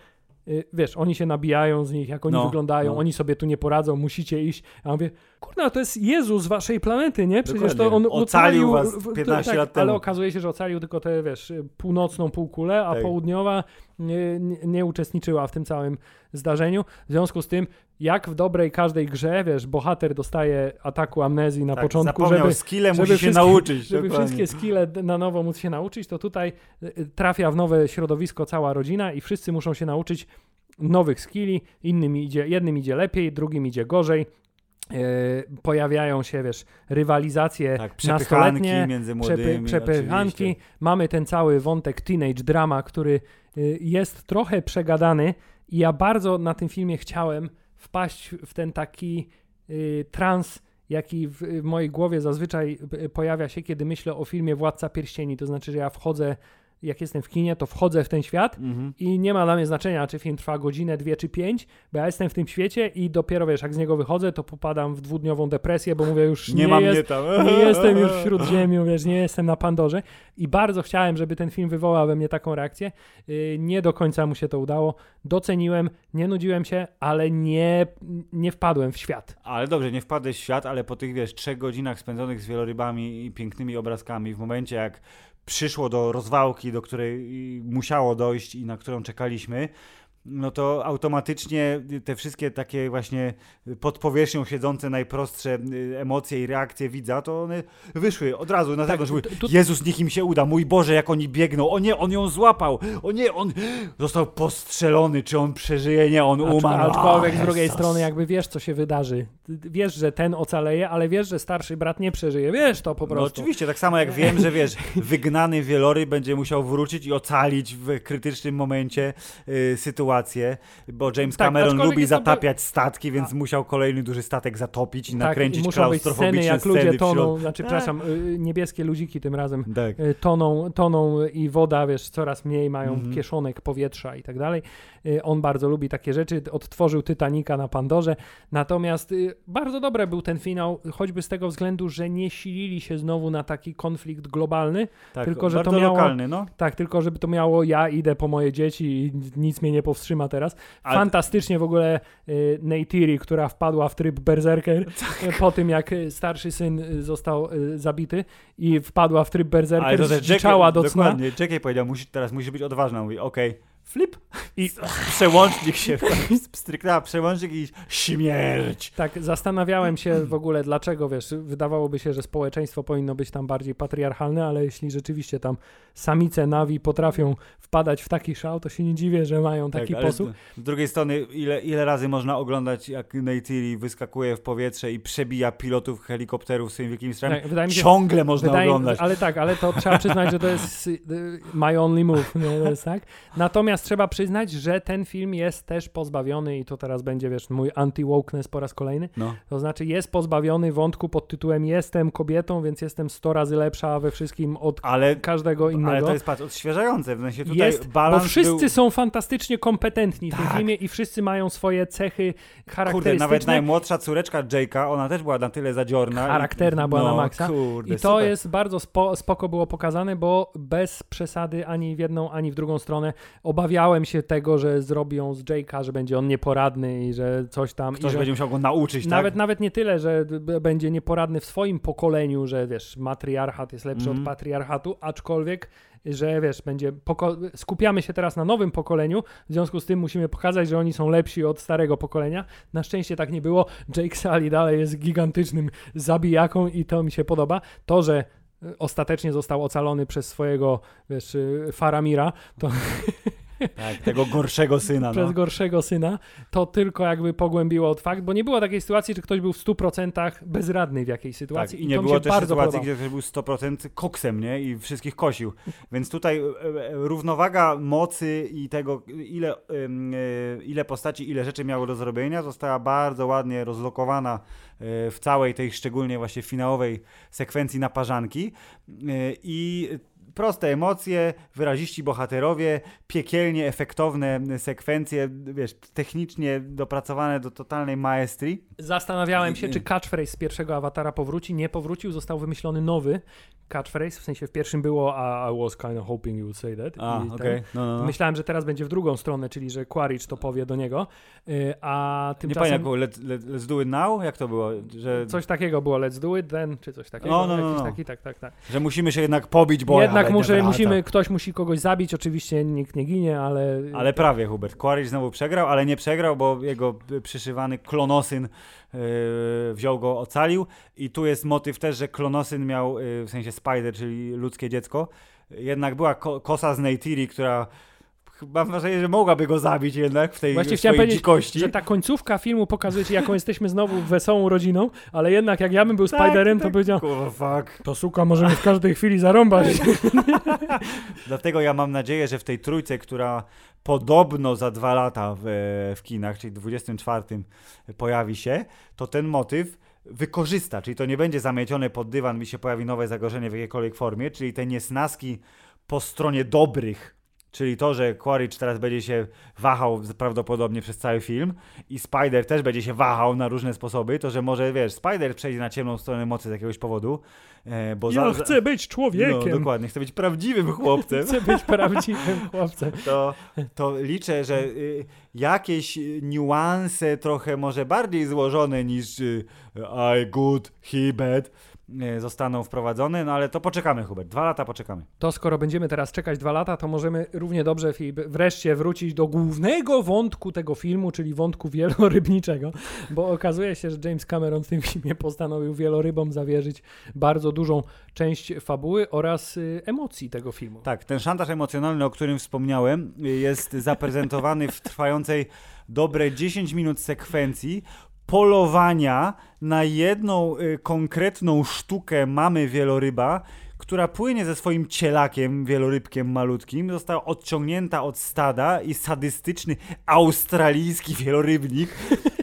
wiesz, oni się nabijają z nich, jak oni No, wyglądają, no. oni sobie tu nie poradzą, musicie iść. A ja mówię, kurna, to jest Jezus z waszej planety, nie? Przecież Dokładnie. to on Ocalił was w- w- 15 tak, lat temu. Ale okazuje się, że ocalił tylko tę, wiesz, północną półkulę, a Tak. południowa nie, nie, uczestniczyła w tym całym zdarzeniu. W związku z tym, jak w dobrej każdej grze, wiesz, bohater dostaje ataku amnezji na tak, początku, żeby, skille, musi się nauczyć. żeby dokładnie. wszystkie skille na nowo móc się nauczyć, to tutaj y, y, trafia w nowe środowisko cała rodzina i wszyscy muszą się nauczyć nowych skilli, innym idzie, jednym idzie lepiej, drugim idzie gorzej. Yy, pojawiają się, wiesz, rywalizacje Tak, przepychanki nastoletnie, między przepy, młodymi. przepychanki. oczywiście. Mamy ten cały wątek teenage drama, który y, jest trochę przegadany i ja bardzo na tym filmie chciałem wpaść w ten taki y, trans, jaki w, w mojej głowie zazwyczaj y, pojawia się, kiedy myślę o filmie Władca Pierścieni. To znaczy, że ja wchodzę, jak jestem w kinie, to wchodzę w ten świat Mhm. i nie ma dla mnie znaczenia, czy film trwa godzinę, dwie czy pięć, bo ja jestem w tym świecie i dopiero, wiesz, jak z niego wychodzę, to popadam w dwudniową depresję, bo mówię już *laughs* Nie, nie, mam jest, mnie tam. nie jestem już wśród *laughs* ziemi, wiesz, nie jestem na Pandorze i bardzo chciałem, żeby ten film wywołał we mnie taką reakcję. Yy, Nie do końca mu się to udało. Doceniłem, nie nudziłem się, ale nie, nie wpadłem w świat. Ale dobrze, nie wpadłeś w świat, ale po tych, wiesz, trzech godzinach spędzonych z wielorybami i pięknymi obrazkami, w momencie jak przyszło do rozwałki, do której y, musiało dojść i na którą czekaliśmy, no to automatycznie te wszystkie takie właśnie pod powierzchnią siedzące najprostsze y, emocje i reakcje widza, to one wyszły od razu na zewnątrz. Mówiły, tu- tu- Jezus, niech im się uda, mój Boże, jak oni biegną, o nie, on ją złapał, o nie, on został postrzelony, czy on przeżyje, nie, on umarł. Aczkolwiek z drugiej strony jakby wiesz, co się wydarzy. Wiesz, że ten ocaleje, ale wiesz, że starszy brat nie przeżyje. Wiesz to po No prostu. oczywiście, tak samo jak wiem, że wiesz, wygnany wieloryb będzie musiał wrócić i ocalić w krytycznym momencie y, sytuację, bo James Tak, Cameron lubi to- zatapiać statki, więc musiał kolejny duży statek zatopić i tak, nakręcić i muszą być sceny, klaustrofobiczne jak ludzie toną, znaczy, Tak. przepraszam, y, niebieskie ludziki tym razem Tak. y, toną, toną i woda, wiesz, coraz mniej mają Mhm. kieszonek powietrza i tak dalej. Y, On bardzo lubi takie rzeczy, odtworzył Titanica na Pandorze, natomiast bardzo dobry był ten finał, choćby z tego względu, że nie silili się znowu na taki konflikt globalny, tak. tylko, że to miało- lokalny, no. tak, tylko żeby to miało ja idę po moje dzieci i nic mnie nie powstrzyma teraz. Ale- Fantastycznie w ogóle y, Neytiri, która wpadła w tryb berserker Tak. y, po tym jak y, starszy syn y, został y, zabity i wpadła w tryb berserker, zdziczała do cna. dokładnie, Jackie powiedział, musi, teraz musi być odważna, mówi, okej, flip i przełącznik się, stryknęła przełącznik i śmierć. Tak, zastanawiałem się w ogóle dlaczego, wiesz, wydawałoby się, że społeczeństwo powinno być tam bardziej patriarchalne, ale jeśli rzeczywiście tam samice nawi potrafią wpadać w taki szał, to się nie dziwię, że mają taki Tak, ale posłuch. Z, drugiej strony, ile, ile razy można oglądać, jak Neytiri wyskakuje w powietrze i przebija pilotów helikopterów swoim wielkim strzałem? Tak, wydaje mi się, Ciągle można Wydaje, oglądać. ale tak, ale to trzeba przyznać, że to jest y, my only move, nie, to jest tak. Natomiast *laughs* Natomiast trzeba przyznać, że ten film jest też pozbawiony i to teraz będzie, wiesz, mój anti-wokeness po raz kolejny. No. To znaczy jest pozbawiony wątku pod tytułem jestem kobietą, więc jestem 100 razy lepsza we wszystkim od Ale, każdego innego. ale to jest patrz, odświeżające. W sensie tutaj jest, bo balans wszyscy był... są fantastycznie kompetentni w tym Tak. filmie i wszyscy mają swoje cechy Kurde, charakterystyczne. nawet najmłodsza córeczka Jake'a, ona też była na tyle zadziorna. i- Charakterna była no, na maksa. Kurde, I to super. jest bardzo spo, spoko było pokazane, bo bez przesady ani w jedną, ani w drugą stronę obawiałem się tego, że zrobią z Jake'a, że będzie on nieporadny i że coś tam. Ktoś i że będzie musiał go nauczyć, nawet, tak? nawet nie tyle, że będzie nieporadny w swoim pokoleniu, że wiesz, matriarchat jest lepszy Mhm. od patriarchatu, aczkolwiek, że wiesz, będzie poko- skupiamy się teraz na nowym pokoleniu, w związku z tym musimy pokazać, że oni są lepsi od starego pokolenia. Na szczęście tak nie było. Jake Sully dalej jest gigantycznym zabijaką i to mi się podoba. To, że y, ostatecznie został ocalony przez swojego, wiesz, y, Faramira, to *laughs* Tak, tego gorszego syna. przez No. gorszego syna, to tylko jakby pogłębiło od fakt, bo nie było takiej sytuacji, że ktoś był w 100% bezradny w jakiejś Tak, sytuacji i i nie było też sytuacji, gdzie ktoś był 100% koksem, nie? I wszystkich kosił. Więc tutaj e, e, równowaga mocy i tego, ile, e, ile postaci, ile rzeczy miało do zrobienia, została bardzo ładnie rozlokowana e, w całej tej szczególnie właśnie finałowej sekwencji naparzanki. E, I proste emocje, wyraziści bohaterowie, piekielnie efektowne sekwencje, wiesz, technicznie dopracowane do totalnej maestrii. Zastanawiałem się, czy catchphrase z pierwszego awatara powróci. Nie powrócił, został wymyślony nowy catchphrase. W sensie w pierwszym było I, I was kind of hoping you would say that. A, I okej. No, no, no. Myślałem, że teraz będzie w drugą stronę, czyli że Quaritch to powie do niego, y, a Nie tymczasem pamiętam, jak było, let's, let, let's do it now? Jak to było? Że, coś takiego było, let's do it then, czy coś takiego. No, no, no, no. taki, tak, tak, tak. że musimy się jednak pobić, bo Jednak ale muszę, nie musimy, ktoś musi kogoś zabić, oczywiście nikt nie ginie, ale... Ale prawie, Hubert. Quaritch znowu przegrał, ale nie przegrał, bo jego przyszywany klonosyn wziął go, ocalił. I tu jest motyw też, że klonosyn miał, yy, w sensie Spider, czyli ludzkie dziecko. Jednak była ko kosa z Neytiri, która chyba mam wrażenie, że mogłaby go zabić jednak w tej Właśnie w chciałem powiedzieć, dzikości. że ta końcówka filmu pokazuje ci, jaką jesteśmy znowu wesołą rodziną, ale jednak jak ja bym był Tak, Spiderem, to tak. powiedział Kurwa, fuck. to suka możemy w każdej chwili zarąbać. *laughs* Dlatego ja mam nadzieję, że w tej trójce, która podobno za dwa lata w, w kinach, czyli 24 pojawi się, to ten motyw wykorzysta, czyli to nie będzie zamiecione pod dywan, mi się pojawi nowe zagrożenie w jakiejkolwiek formie, czyli te niesnaski po stronie dobrych, czyli to, że Quaritch teraz będzie się wahał prawdopodobnie przez cały film i Spider też będzie się wahał na różne sposoby, to że może, wiesz, Spider przejdzie na ciemną stronę mocy z jakiegoś powodu, bo Ja za, chcę być no, człowiekiem. dokładnie, chce być prawdziwym *laughs* chłopcem Chcę być prawdziwym chłopcem. to, to liczę, że y, jakieś y, niuanse trochę może bardziej złożone niż y, I good, he bad zostaną wprowadzone, no ale to poczekamy Hubert, dwa lata poczekamy. To skoro będziemy teraz czekać dwa lata, to możemy równie dobrze Filip, wreszcie wrócić do głównego wątku tego filmu, czyli wątku wielorybniczego, bo okazuje się, że James Cameron w tym filmie postanowił wielorybom zawierzyć bardzo dużą część fabuły oraz y, emocji tego filmu. Tak, ten szantaż emocjonalny, o którym wspomniałem, jest zaprezentowany w trwającej dobre 10 minut sekwencji polowania na jedną y, konkretną sztukę mamy wieloryba, która płynie ze swoim cielakiem, wielorybkiem malutkim, została odciągnięta od stada i sadystyczny australijski wielorybnik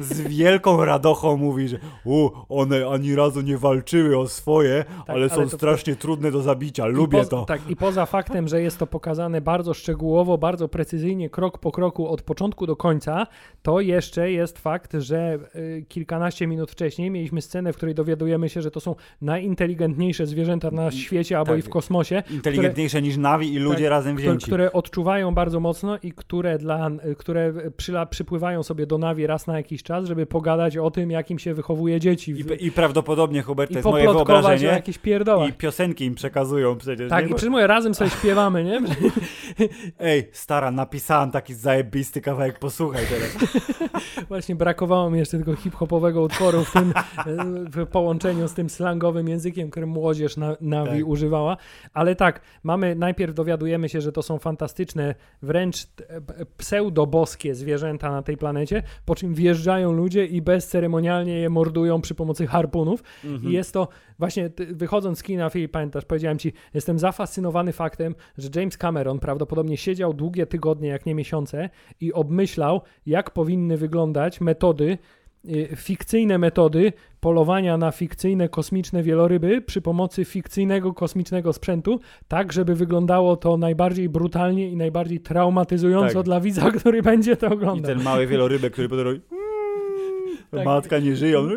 z wielką radochą mówi, że u, one ani razu nie walczyły o swoje, ale są ale to- strasznie trudne do zabicia, lubię poza- to. Tak, i poza faktem, że jest to pokazane bardzo szczegółowo, bardzo precyzyjnie, krok po kroku, od początku do końca, to jeszcze jest fakt, że y, kilkanaście minut wcześniej mieliśmy scenę, w której dowiadujemy się, że to są najinteligentniejsze zwierzęta na świecie albo tak. i w kosmosie, Inteligentniejsze niż Navi i ludzie Tak, razem które, wzięci. które odczuwają bardzo mocno i które, dla, które przyla, przypływają sobie do Navi raz na jakiś czas, żeby pogadać o tym, jakim się wychowuje dzieci. w- I, I prawdopodobnie, Hubert, to jest moje wyobrażenie. jakichś pierdołach. I piosenki im przekazują przecież. Tak, nie? i przy moje razem sobie śpiewamy, nie? *laughs* Ej, stara, napisałem taki zajebisty kawałek, posłuchaj teraz. *laughs* Właśnie brakowało mi jeszcze tego hip-hopowego utworu w tym, *laughs* w połączeniu z tym slangowym językiem, który młodzież na, Navi Tak. używa ale tak, mamy, najpierw dowiadujemy się, że to są fantastyczne, wręcz pseudoboskie zwierzęta na tej planecie, po czym wjeżdżają ludzie i bezceremonialnie je mordują przy pomocy harpunów mhm. i jest to właśnie, wychodząc z kina, Filip, pamiętasz, powiedziałem ci, jestem zafascynowany faktem, że James Cameron prawdopodobnie siedział długie tygodnie, jak nie miesiące i obmyślał, jak powinny wyglądać metody, fikcyjne metody polowania na fikcyjne kosmiczne wieloryby przy pomocy fikcyjnego kosmicznego sprzętu, tak żeby wyglądało to najbardziej brutalnie i najbardziej traumatyzująco tak. dla widza, *laughs* który będzie to oglądał. I ten mały wielorybek, który potem tak. *laughs* matka nie żyją.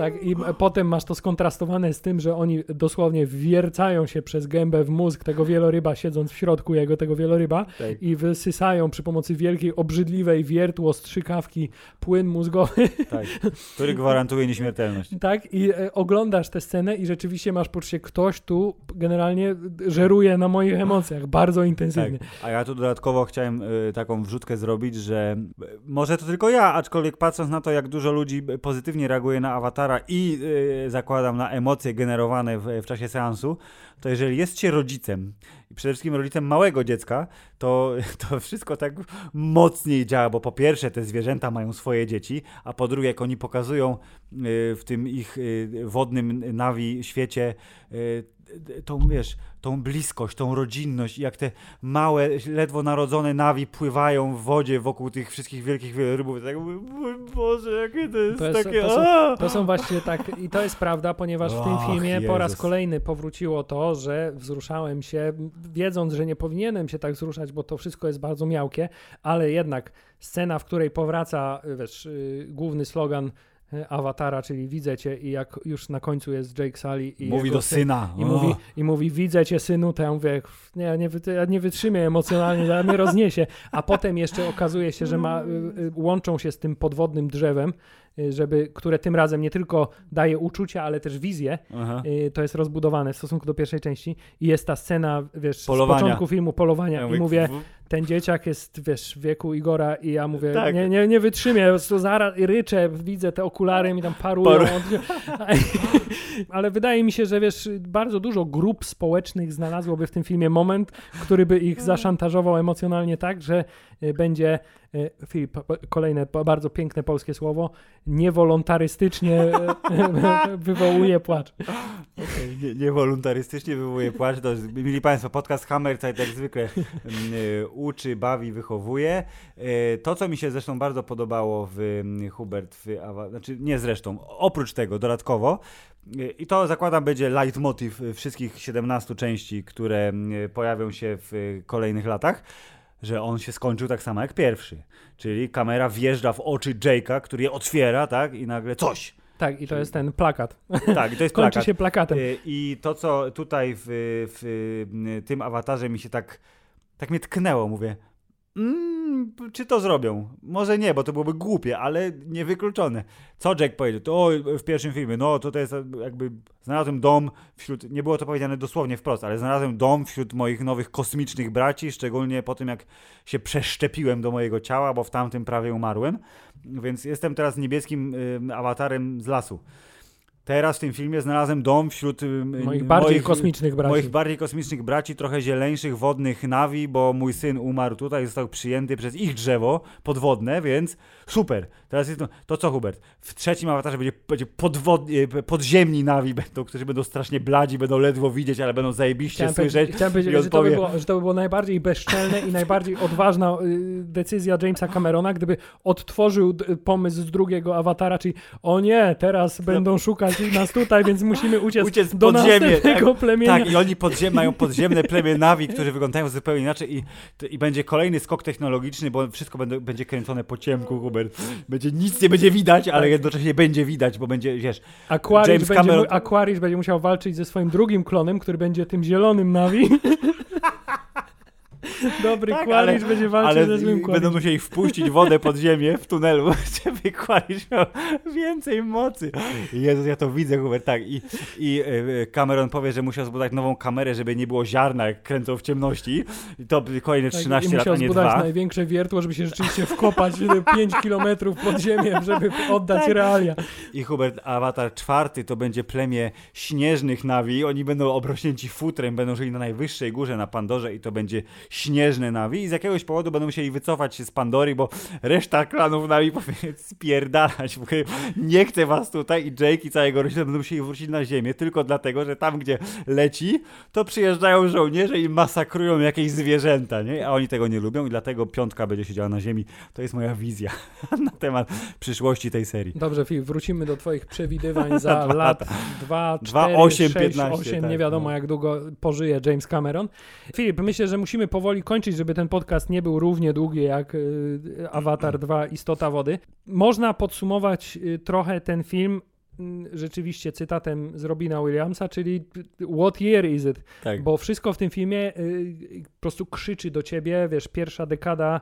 Tak, i potem masz to skontrastowane z tym, że oni dosłownie wiercają się przez gębę w mózg tego wieloryba, siedząc w środku jego tego wieloryba tak. i wysysają przy pomocy wielkiej, obrzydliwej wiertło strzykawki płyn mózgowy. Tak, który gwarantuje nieśmiertelność. Tak, i e, oglądasz tę scenę i rzeczywiście masz poczucie, ktoś tu generalnie żeruje na moich emocjach bardzo intensywnie. Tak. A ja tu dodatkowo chciałem y, taką wrzutkę zrobić, że y, może to tylko ja, aczkolwiek patrząc na to, jak dużo ludzi pozytywnie reaguje na awatara, i yy, zakładam na emocje generowane w, w czasie seansu, to jeżeli jest się rodzicem i przede wszystkim rodzicem małego dziecka, to, to wszystko tak mocniej działa, bo po pierwsze te zwierzęta mają swoje dzieci, a po drugie jak oni pokazują yy, w tym ich yy, wodnym nawi świecie yy, tą, wiesz, tą bliskość, tą rodzinność jak te małe, ledwo narodzone nawi pływają w wodzie wokół tych wszystkich wielkich wielorybów. Tak, mój Boże, jakie to jest, to jest takie... To są, to są, właśnie tak, i to jest prawda, ponieważ w tym filmie Jezus. po raz kolejny powróciło to, że wzruszałem się, wiedząc, że nie powinienem się tak wzruszać, bo to wszystko jest bardzo miałkie, ale jednak scena, w której powraca, wiesz, yy, główny slogan awatara, czyli widzę cię i jak już na końcu jest Jake Sully i mówi do syna i mówi, i mówi widzę cię synu, to ja mówię nie, nie, ja nie wytrzymię emocjonalnie, ja mnie rozniesie, a potem jeszcze okazuje się, że ma, y, y, łączą się z tym podwodnym drzewem żeby, które tym razem nie tylko daje uczucia, ale też wizję. Aha. To jest rozbudowane w stosunku do pierwszej części i jest ta scena, wiesz, polowania. z początku filmu polowania ja i mówię, ten dzieciak jest, wiesz, w wieku Igora i ja mówię, tak. nie, nie, nie wytrzymię, po prostu zaraz ryczę, widzę te okulary mi tam parują. Paru. *laughs* ale wydaje mi się, że wiesz, bardzo dużo grup społecznych znalazłoby w tym filmie moment, który by ich zaszantażował emocjonalnie tak, że y, będzie E, Filip, kolejne bardzo piękne polskie słowo, niewolontarystycznie e, *laughs* wywołuje płacz. Okay, nie, niewolontarystycznie wywołuje płacz. To, mili Państwo, podcast Hammerzeit jak zwykle e, uczy, bawi, wychowuje. To, co mi się zresztą bardzo podobało w Hubert, w, znaczy nie zresztą, oprócz tego dodatkowo, i to zakładam będzie leitmotiv wszystkich 17 części, które pojawią się w kolejnych latach że on się skończył tak samo jak pierwszy. Czyli kamera wjeżdża w oczy Jake'a, który je otwiera, tak? I nagle coś. Tak, i to jest ten plakat. Tak, i to jest *laughs* Kończy plakat. się plakatem. I to, co tutaj w, w tym awatarze mi się tak, tak mnie tknęło, mówię, Mm, czy to zrobią? Może nie, bo to byłoby głupie, ale niewykluczone. Co Jack powiedział? To w pierwszym filmie, no to to jest jakby znalazłem dom wśród, nie było to powiedziane dosłownie wprost, ale znalazłem dom wśród moich nowych kosmicznych braci, szczególnie po tym jak się przeszczepiłem do mojego ciała, bo w tamtym prawie umarłem. Więc jestem teraz niebieskim y, awatarem z lasu. Teraz w tym filmie znalazłem dom wśród moich bardziej moich, kosmicznych braci. Moich bardziej kosmicznych braci, trochę zieleńszych, wodnych nawi, bo mój syn umarł tutaj, został przyjęty przez ich drzewo podwodne, więc super. Teraz jest to, to co Hubert? W trzecim awatarze będzie, będzie podwodni, e, podziemni nawi będą, którzy będą strasznie bladzi, będą ledwo widzieć, ale będą zajebiście chciałem słyszeć. Chciałem powiedzieć, że, to by było, że to by było najbardziej bezczelne i najbardziej odważna y, decyzja Jamesa Camerona, gdyby odtworzył pomysł z drugiego awatara, czyli o nie, teraz będą szukać nas tutaj, więc musimy uciec, uciec do podziemie, następnego tak, plemienia. Tak, i oni podziem, mają podziemne plemię Navi, którzy wyglądają zupełnie inaczej i, i będzie kolejny skok technologiczny, bo wszystko będzie, będzie kręcone po ciemku, Hubert. Będzie, nic nie będzie widać, ale tak. jednocześnie będzie widać, bo będzie, wiesz... Aquarius, James będzie, Cameron... Aquarius będzie musiał walczyć ze swoim drugim klonem, który będzie tym zielonym Navi. *laughs* *laughs* Dobry Tak, ale- będzie walczył Ale ze złym będą musieli wpuścić wodę pod ziemię w tunelu, *laughs* żeby Qualish miał więcej mocy. Jezus, ja to widzę, Hubert, tak. I, i e, Cameron powie, że musiał zbudować nową kamerę, żeby nie było ziarna, jak kręcą w ciemności. I to kolejne Tak, 13 I lat, a nie zbudować dwa. największe wiertło, żeby się rzeczywiście wkopać 5 kilometrów pod ziemię, żeby oddać Tak. realia. I Hubert, Avatar czwarty to będzie plemię śnieżnych Navi. Oni będą obrośnięci futrem, będą żyli na najwyższej górze na Pandorze i to będzie śnieżne Navi. I z jakiegoś powodu będą musieli wycofać się z Pandory, bo reszta klanów Navi powie spierdalać. ogóle Nie chcę was tutaj i Jake i całego rodzina będą musieli wrócić na ziemię tylko dlatego, że tam, gdzie leci, to przyjeżdżają żołnierze i masakrują jakieś zwierzęta, nie? A oni tego nie lubią i dlatego piątka będzie siedziała na ziemi. To jest moja wizja *laughs* na temat przyszłości tej serii. Dobrze, Filip, wrócimy do twoich przewidywań za *laughs* Dwa lat lata. 2, Dwa, 4, osiem, 6, 15, 8, tak, nie wiadomo no. jak długo pożyje James Cameron. Filip, myślę, że musimy powoli kończyć, żeby ten podcast nie był równie długi jak y, Avatar 2 Istota Wody. Można podsumować y, trochę ten film y, rzeczywiście cytatem z Robina Williamsa, czyli What year is it? Tak. Bo wszystko w tym filmie po prostu krzyczy do ciebie, wiesz, pierwsza dekada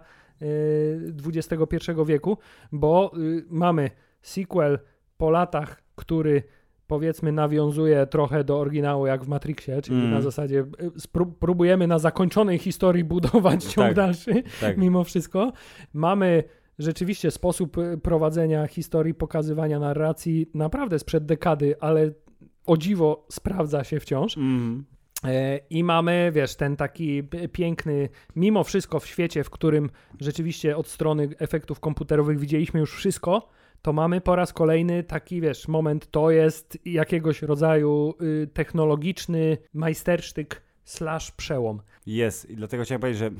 XXI wieku, bo mamy sequel po latach, który powiedzmy nawiązuje trochę do oryginału jak w Matrixie, czyli Mm. na zasadzie spró- próbujemy na zakończonej historii budować ciąg Tak. dalszy tak. *laughs* mimo wszystko. Mamy rzeczywiście sposób y, prowadzenia historii, pokazywania narracji naprawdę sprzed dekady, ale o dziwo sprawdza się wciąż. E, I mamy, wiesz, ten taki piękny, mimo wszystko w świecie, w którym rzeczywiście od strony efektów komputerowych widzieliśmy już wszystko, to mamy po raz kolejny taki, wiesz, moment, to jest jakiegoś rodzaju y, technologiczny majstersztyk slash przełom. Jest i dlatego chciałem powiedzieć, że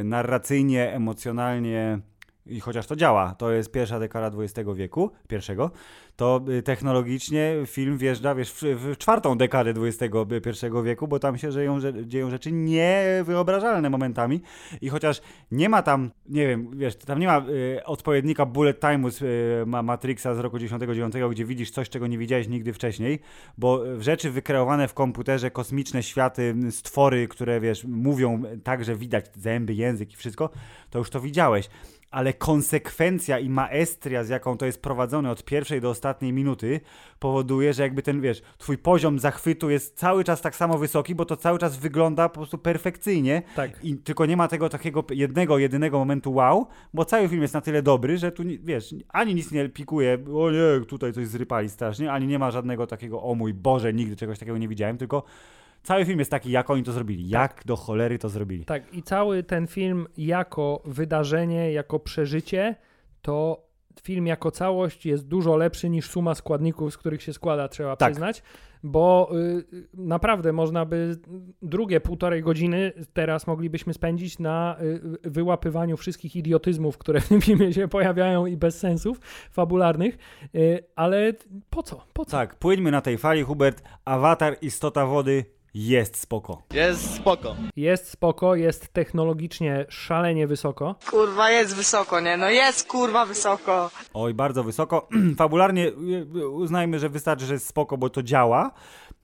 y, narracyjnie, emocjonalnie i chociaż to działa, to jest pierwsza dekada XX wieku, pierwszego, to y, technologicznie film wjeżdża, wiesz, w, czwartą dekadę XXI wieku, bo tam się dzieją, dzieją rzeczy niewyobrażalne momentami i chociaż nie ma tam, nie wiem, wiesz, tam nie ma y, odpowiednika bullet time'u z y, ma Matrixa z roku 99, gdzie widzisz coś, czego nie widziałeś nigdy wcześniej, bo rzeczy wykreowane w komputerze, kosmiczne światy, stwory, które wiesz, mówią tak, że widać zęby, język i wszystko, to już to widziałeś. Ale konsekwencja i maestria, z jaką to jest prowadzone od pierwszej do ostatniej minuty, powoduje, że jakby ten, wiesz, twój poziom zachwytu jest cały czas tak samo wysoki, bo to cały czas wygląda po prostu perfekcyjnie. Tak. I tylko nie ma tego takiego jednego, jedynego momentu wow, bo cały film jest na tyle dobry, że tu, wiesz, ani nic nie pikuje, o nie, tutaj coś zrypali strasznie, ani nie ma żadnego takiego, o mój Boże, nigdy czegoś takiego nie widziałem, tylko cały film jest taki, jak oni to zrobili, jak do cholery to zrobili. Tak, i cały ten film jako wydarzenie, jako przeżycie, to film jako całość jest dużo lepszy niż suma składników, z których się składa, trzeba Tak. przyznać, bo y, naprawdę można by drugie półtorej godziny teraz moglibyśmy spędzić na y, wyłapywaniu wszystkich idiotyzmów, które w tym filmie się pojawiają i bezsensów fabularnych, y, ale po co? Po co? Tak, płyńmy na tej fali, Hubert, Awatar, Istota Wody jest spoko. Jest spoko. Jest spoko, jest technologicznie szalenie wysoko. Kurwa, jest wysoko, nie? No jest kurwa wysoko. Oj, bardzo wysoko. *clears throat* Fabularnie y, y, uznajmy, że wystarczy, że jest spoko, bo to działa.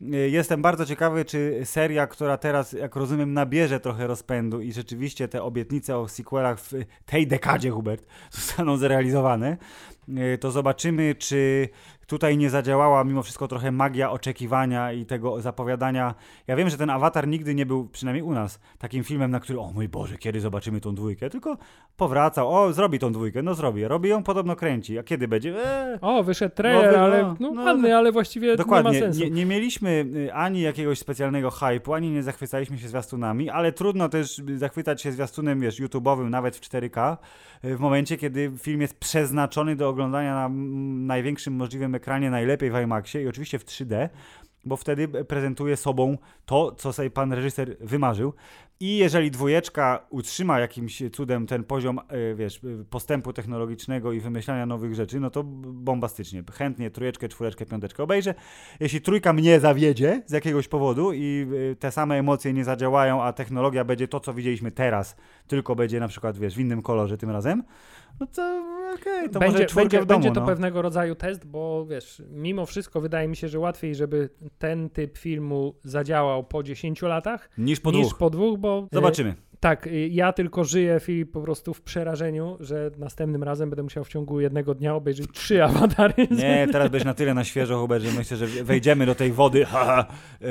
Y, Jestem bardzo ciekawy, czy seria, która teraz, jak rozumiem, nabierze trochę rozpędu i rzeczywiście te obietnice o sequelach w tej dekadzie, Hubert, *laughs* zostaną zrealizowane, to zobaczymy, czy tutaj nie zadziałała mimo wszystko trochę magia oczekiwania i tego zapowiadania. Ja wiem, że ten awatar nigdy nie był, przynajmniej u nas, takim filmem, na który, o mój Boże, kiedy zobaczymy tą dwójkę, tylko powracał, o, zrobi tą dwójkę, no zrobi, robi ją, podobno kręci, a kiedy będzie? Eee, O, wyszedł trailer, No, ale no, no, no, ładny, ale właściwie nie Dokładnie. ma sensu. Nie, nie mieliśmy y, ani jakiegoś specjalnego hype'u, ani nie zachwycaliśmy się zwiastunami, ale trudno też y, zachwycać się zwiastunem, wiesz, YouTube'owym, nawet w 4K, y, w momencie, kiedy film jest przeznaczony do oglądania na największym możliwym ekranie, najlepiej w IMAXie i oczywiście w 3D, bo wtedy prezentuje sobą to, co sobie pan reżyser wymarzył. I jeżeli dwójeczka utrzyma jakimś cudem ten poziom, y, wiesz, y, postępu technologicznego i wymyślania nowych rzeczy, no to bombastycznie. Chętnie trójeczkę, czwóreczkę, piąteczkę obejrzę. Jeśli trójka mnie zawiedzie z jakiegoś powodu i y, te same emocje nie zadziałają, a technologia będzie to, co widzieliśmy teraz, tylko będzie na przykład, wiesz, w innym kolorze tym razem, no to okej, to może będzie, czwórkę będzie, w domu, będzie to no. pewnego rodzaju test, bo wiesz, mimo wszystko wydaje mi się, że łatwiej, żeby ten typ filmu zadziałał po 10 latach Niż po niż dwóch. po dwóch, bo Zobaczymy. Tak, y, ja tylko żyję Filip, po prostu w przerażeniu, że następnym razem będę musiał w ciągu jednego dnia obejrzeć trzy *laughs* awatary. Nie, teraz będziesz na tyle na świeżo, Hubert, że myślę, że wejdziemy do tej wody *laughs* haha, y,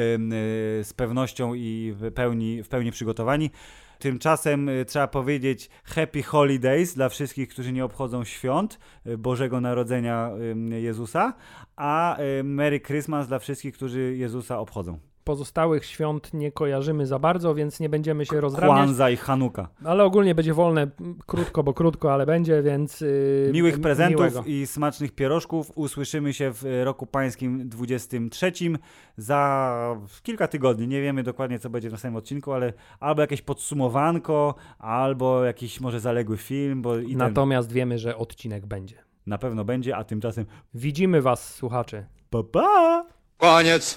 z pewnością i w pełni, w pełni przygotowani. Tymczasem y, trzeba powiedzieć Happy Holidays dla wszystkich, którzy nie obchodzą świąt Bożego Narodzenia Jezusa, a Merry Christmas dla wszystkich, którzy Jezusa obchodzą. Pozostałych świąt nie kojarzymy za bardzo, więc nie będziemy się rozdrabniać. Kwanza i Hanuka. Ale ogólnie będzie wolne, krótko, bo krótko, ale będzie, więc... Yy, Miłych prezentów miłego. i smacznych pierożków. Usłyszymy się w roku pańskim 23 za kilka tygodni. Nie wiemy dokładnie, co będzie w następnym odcinku, ale albo jakieś podsumowanko, albo jakiś może zaległy film, bo i ten Natomiast wiemy, że odcinek będzie. na pewno będzie, a tymczasem Widzimy was, słuchacze. pa pa! Koniec.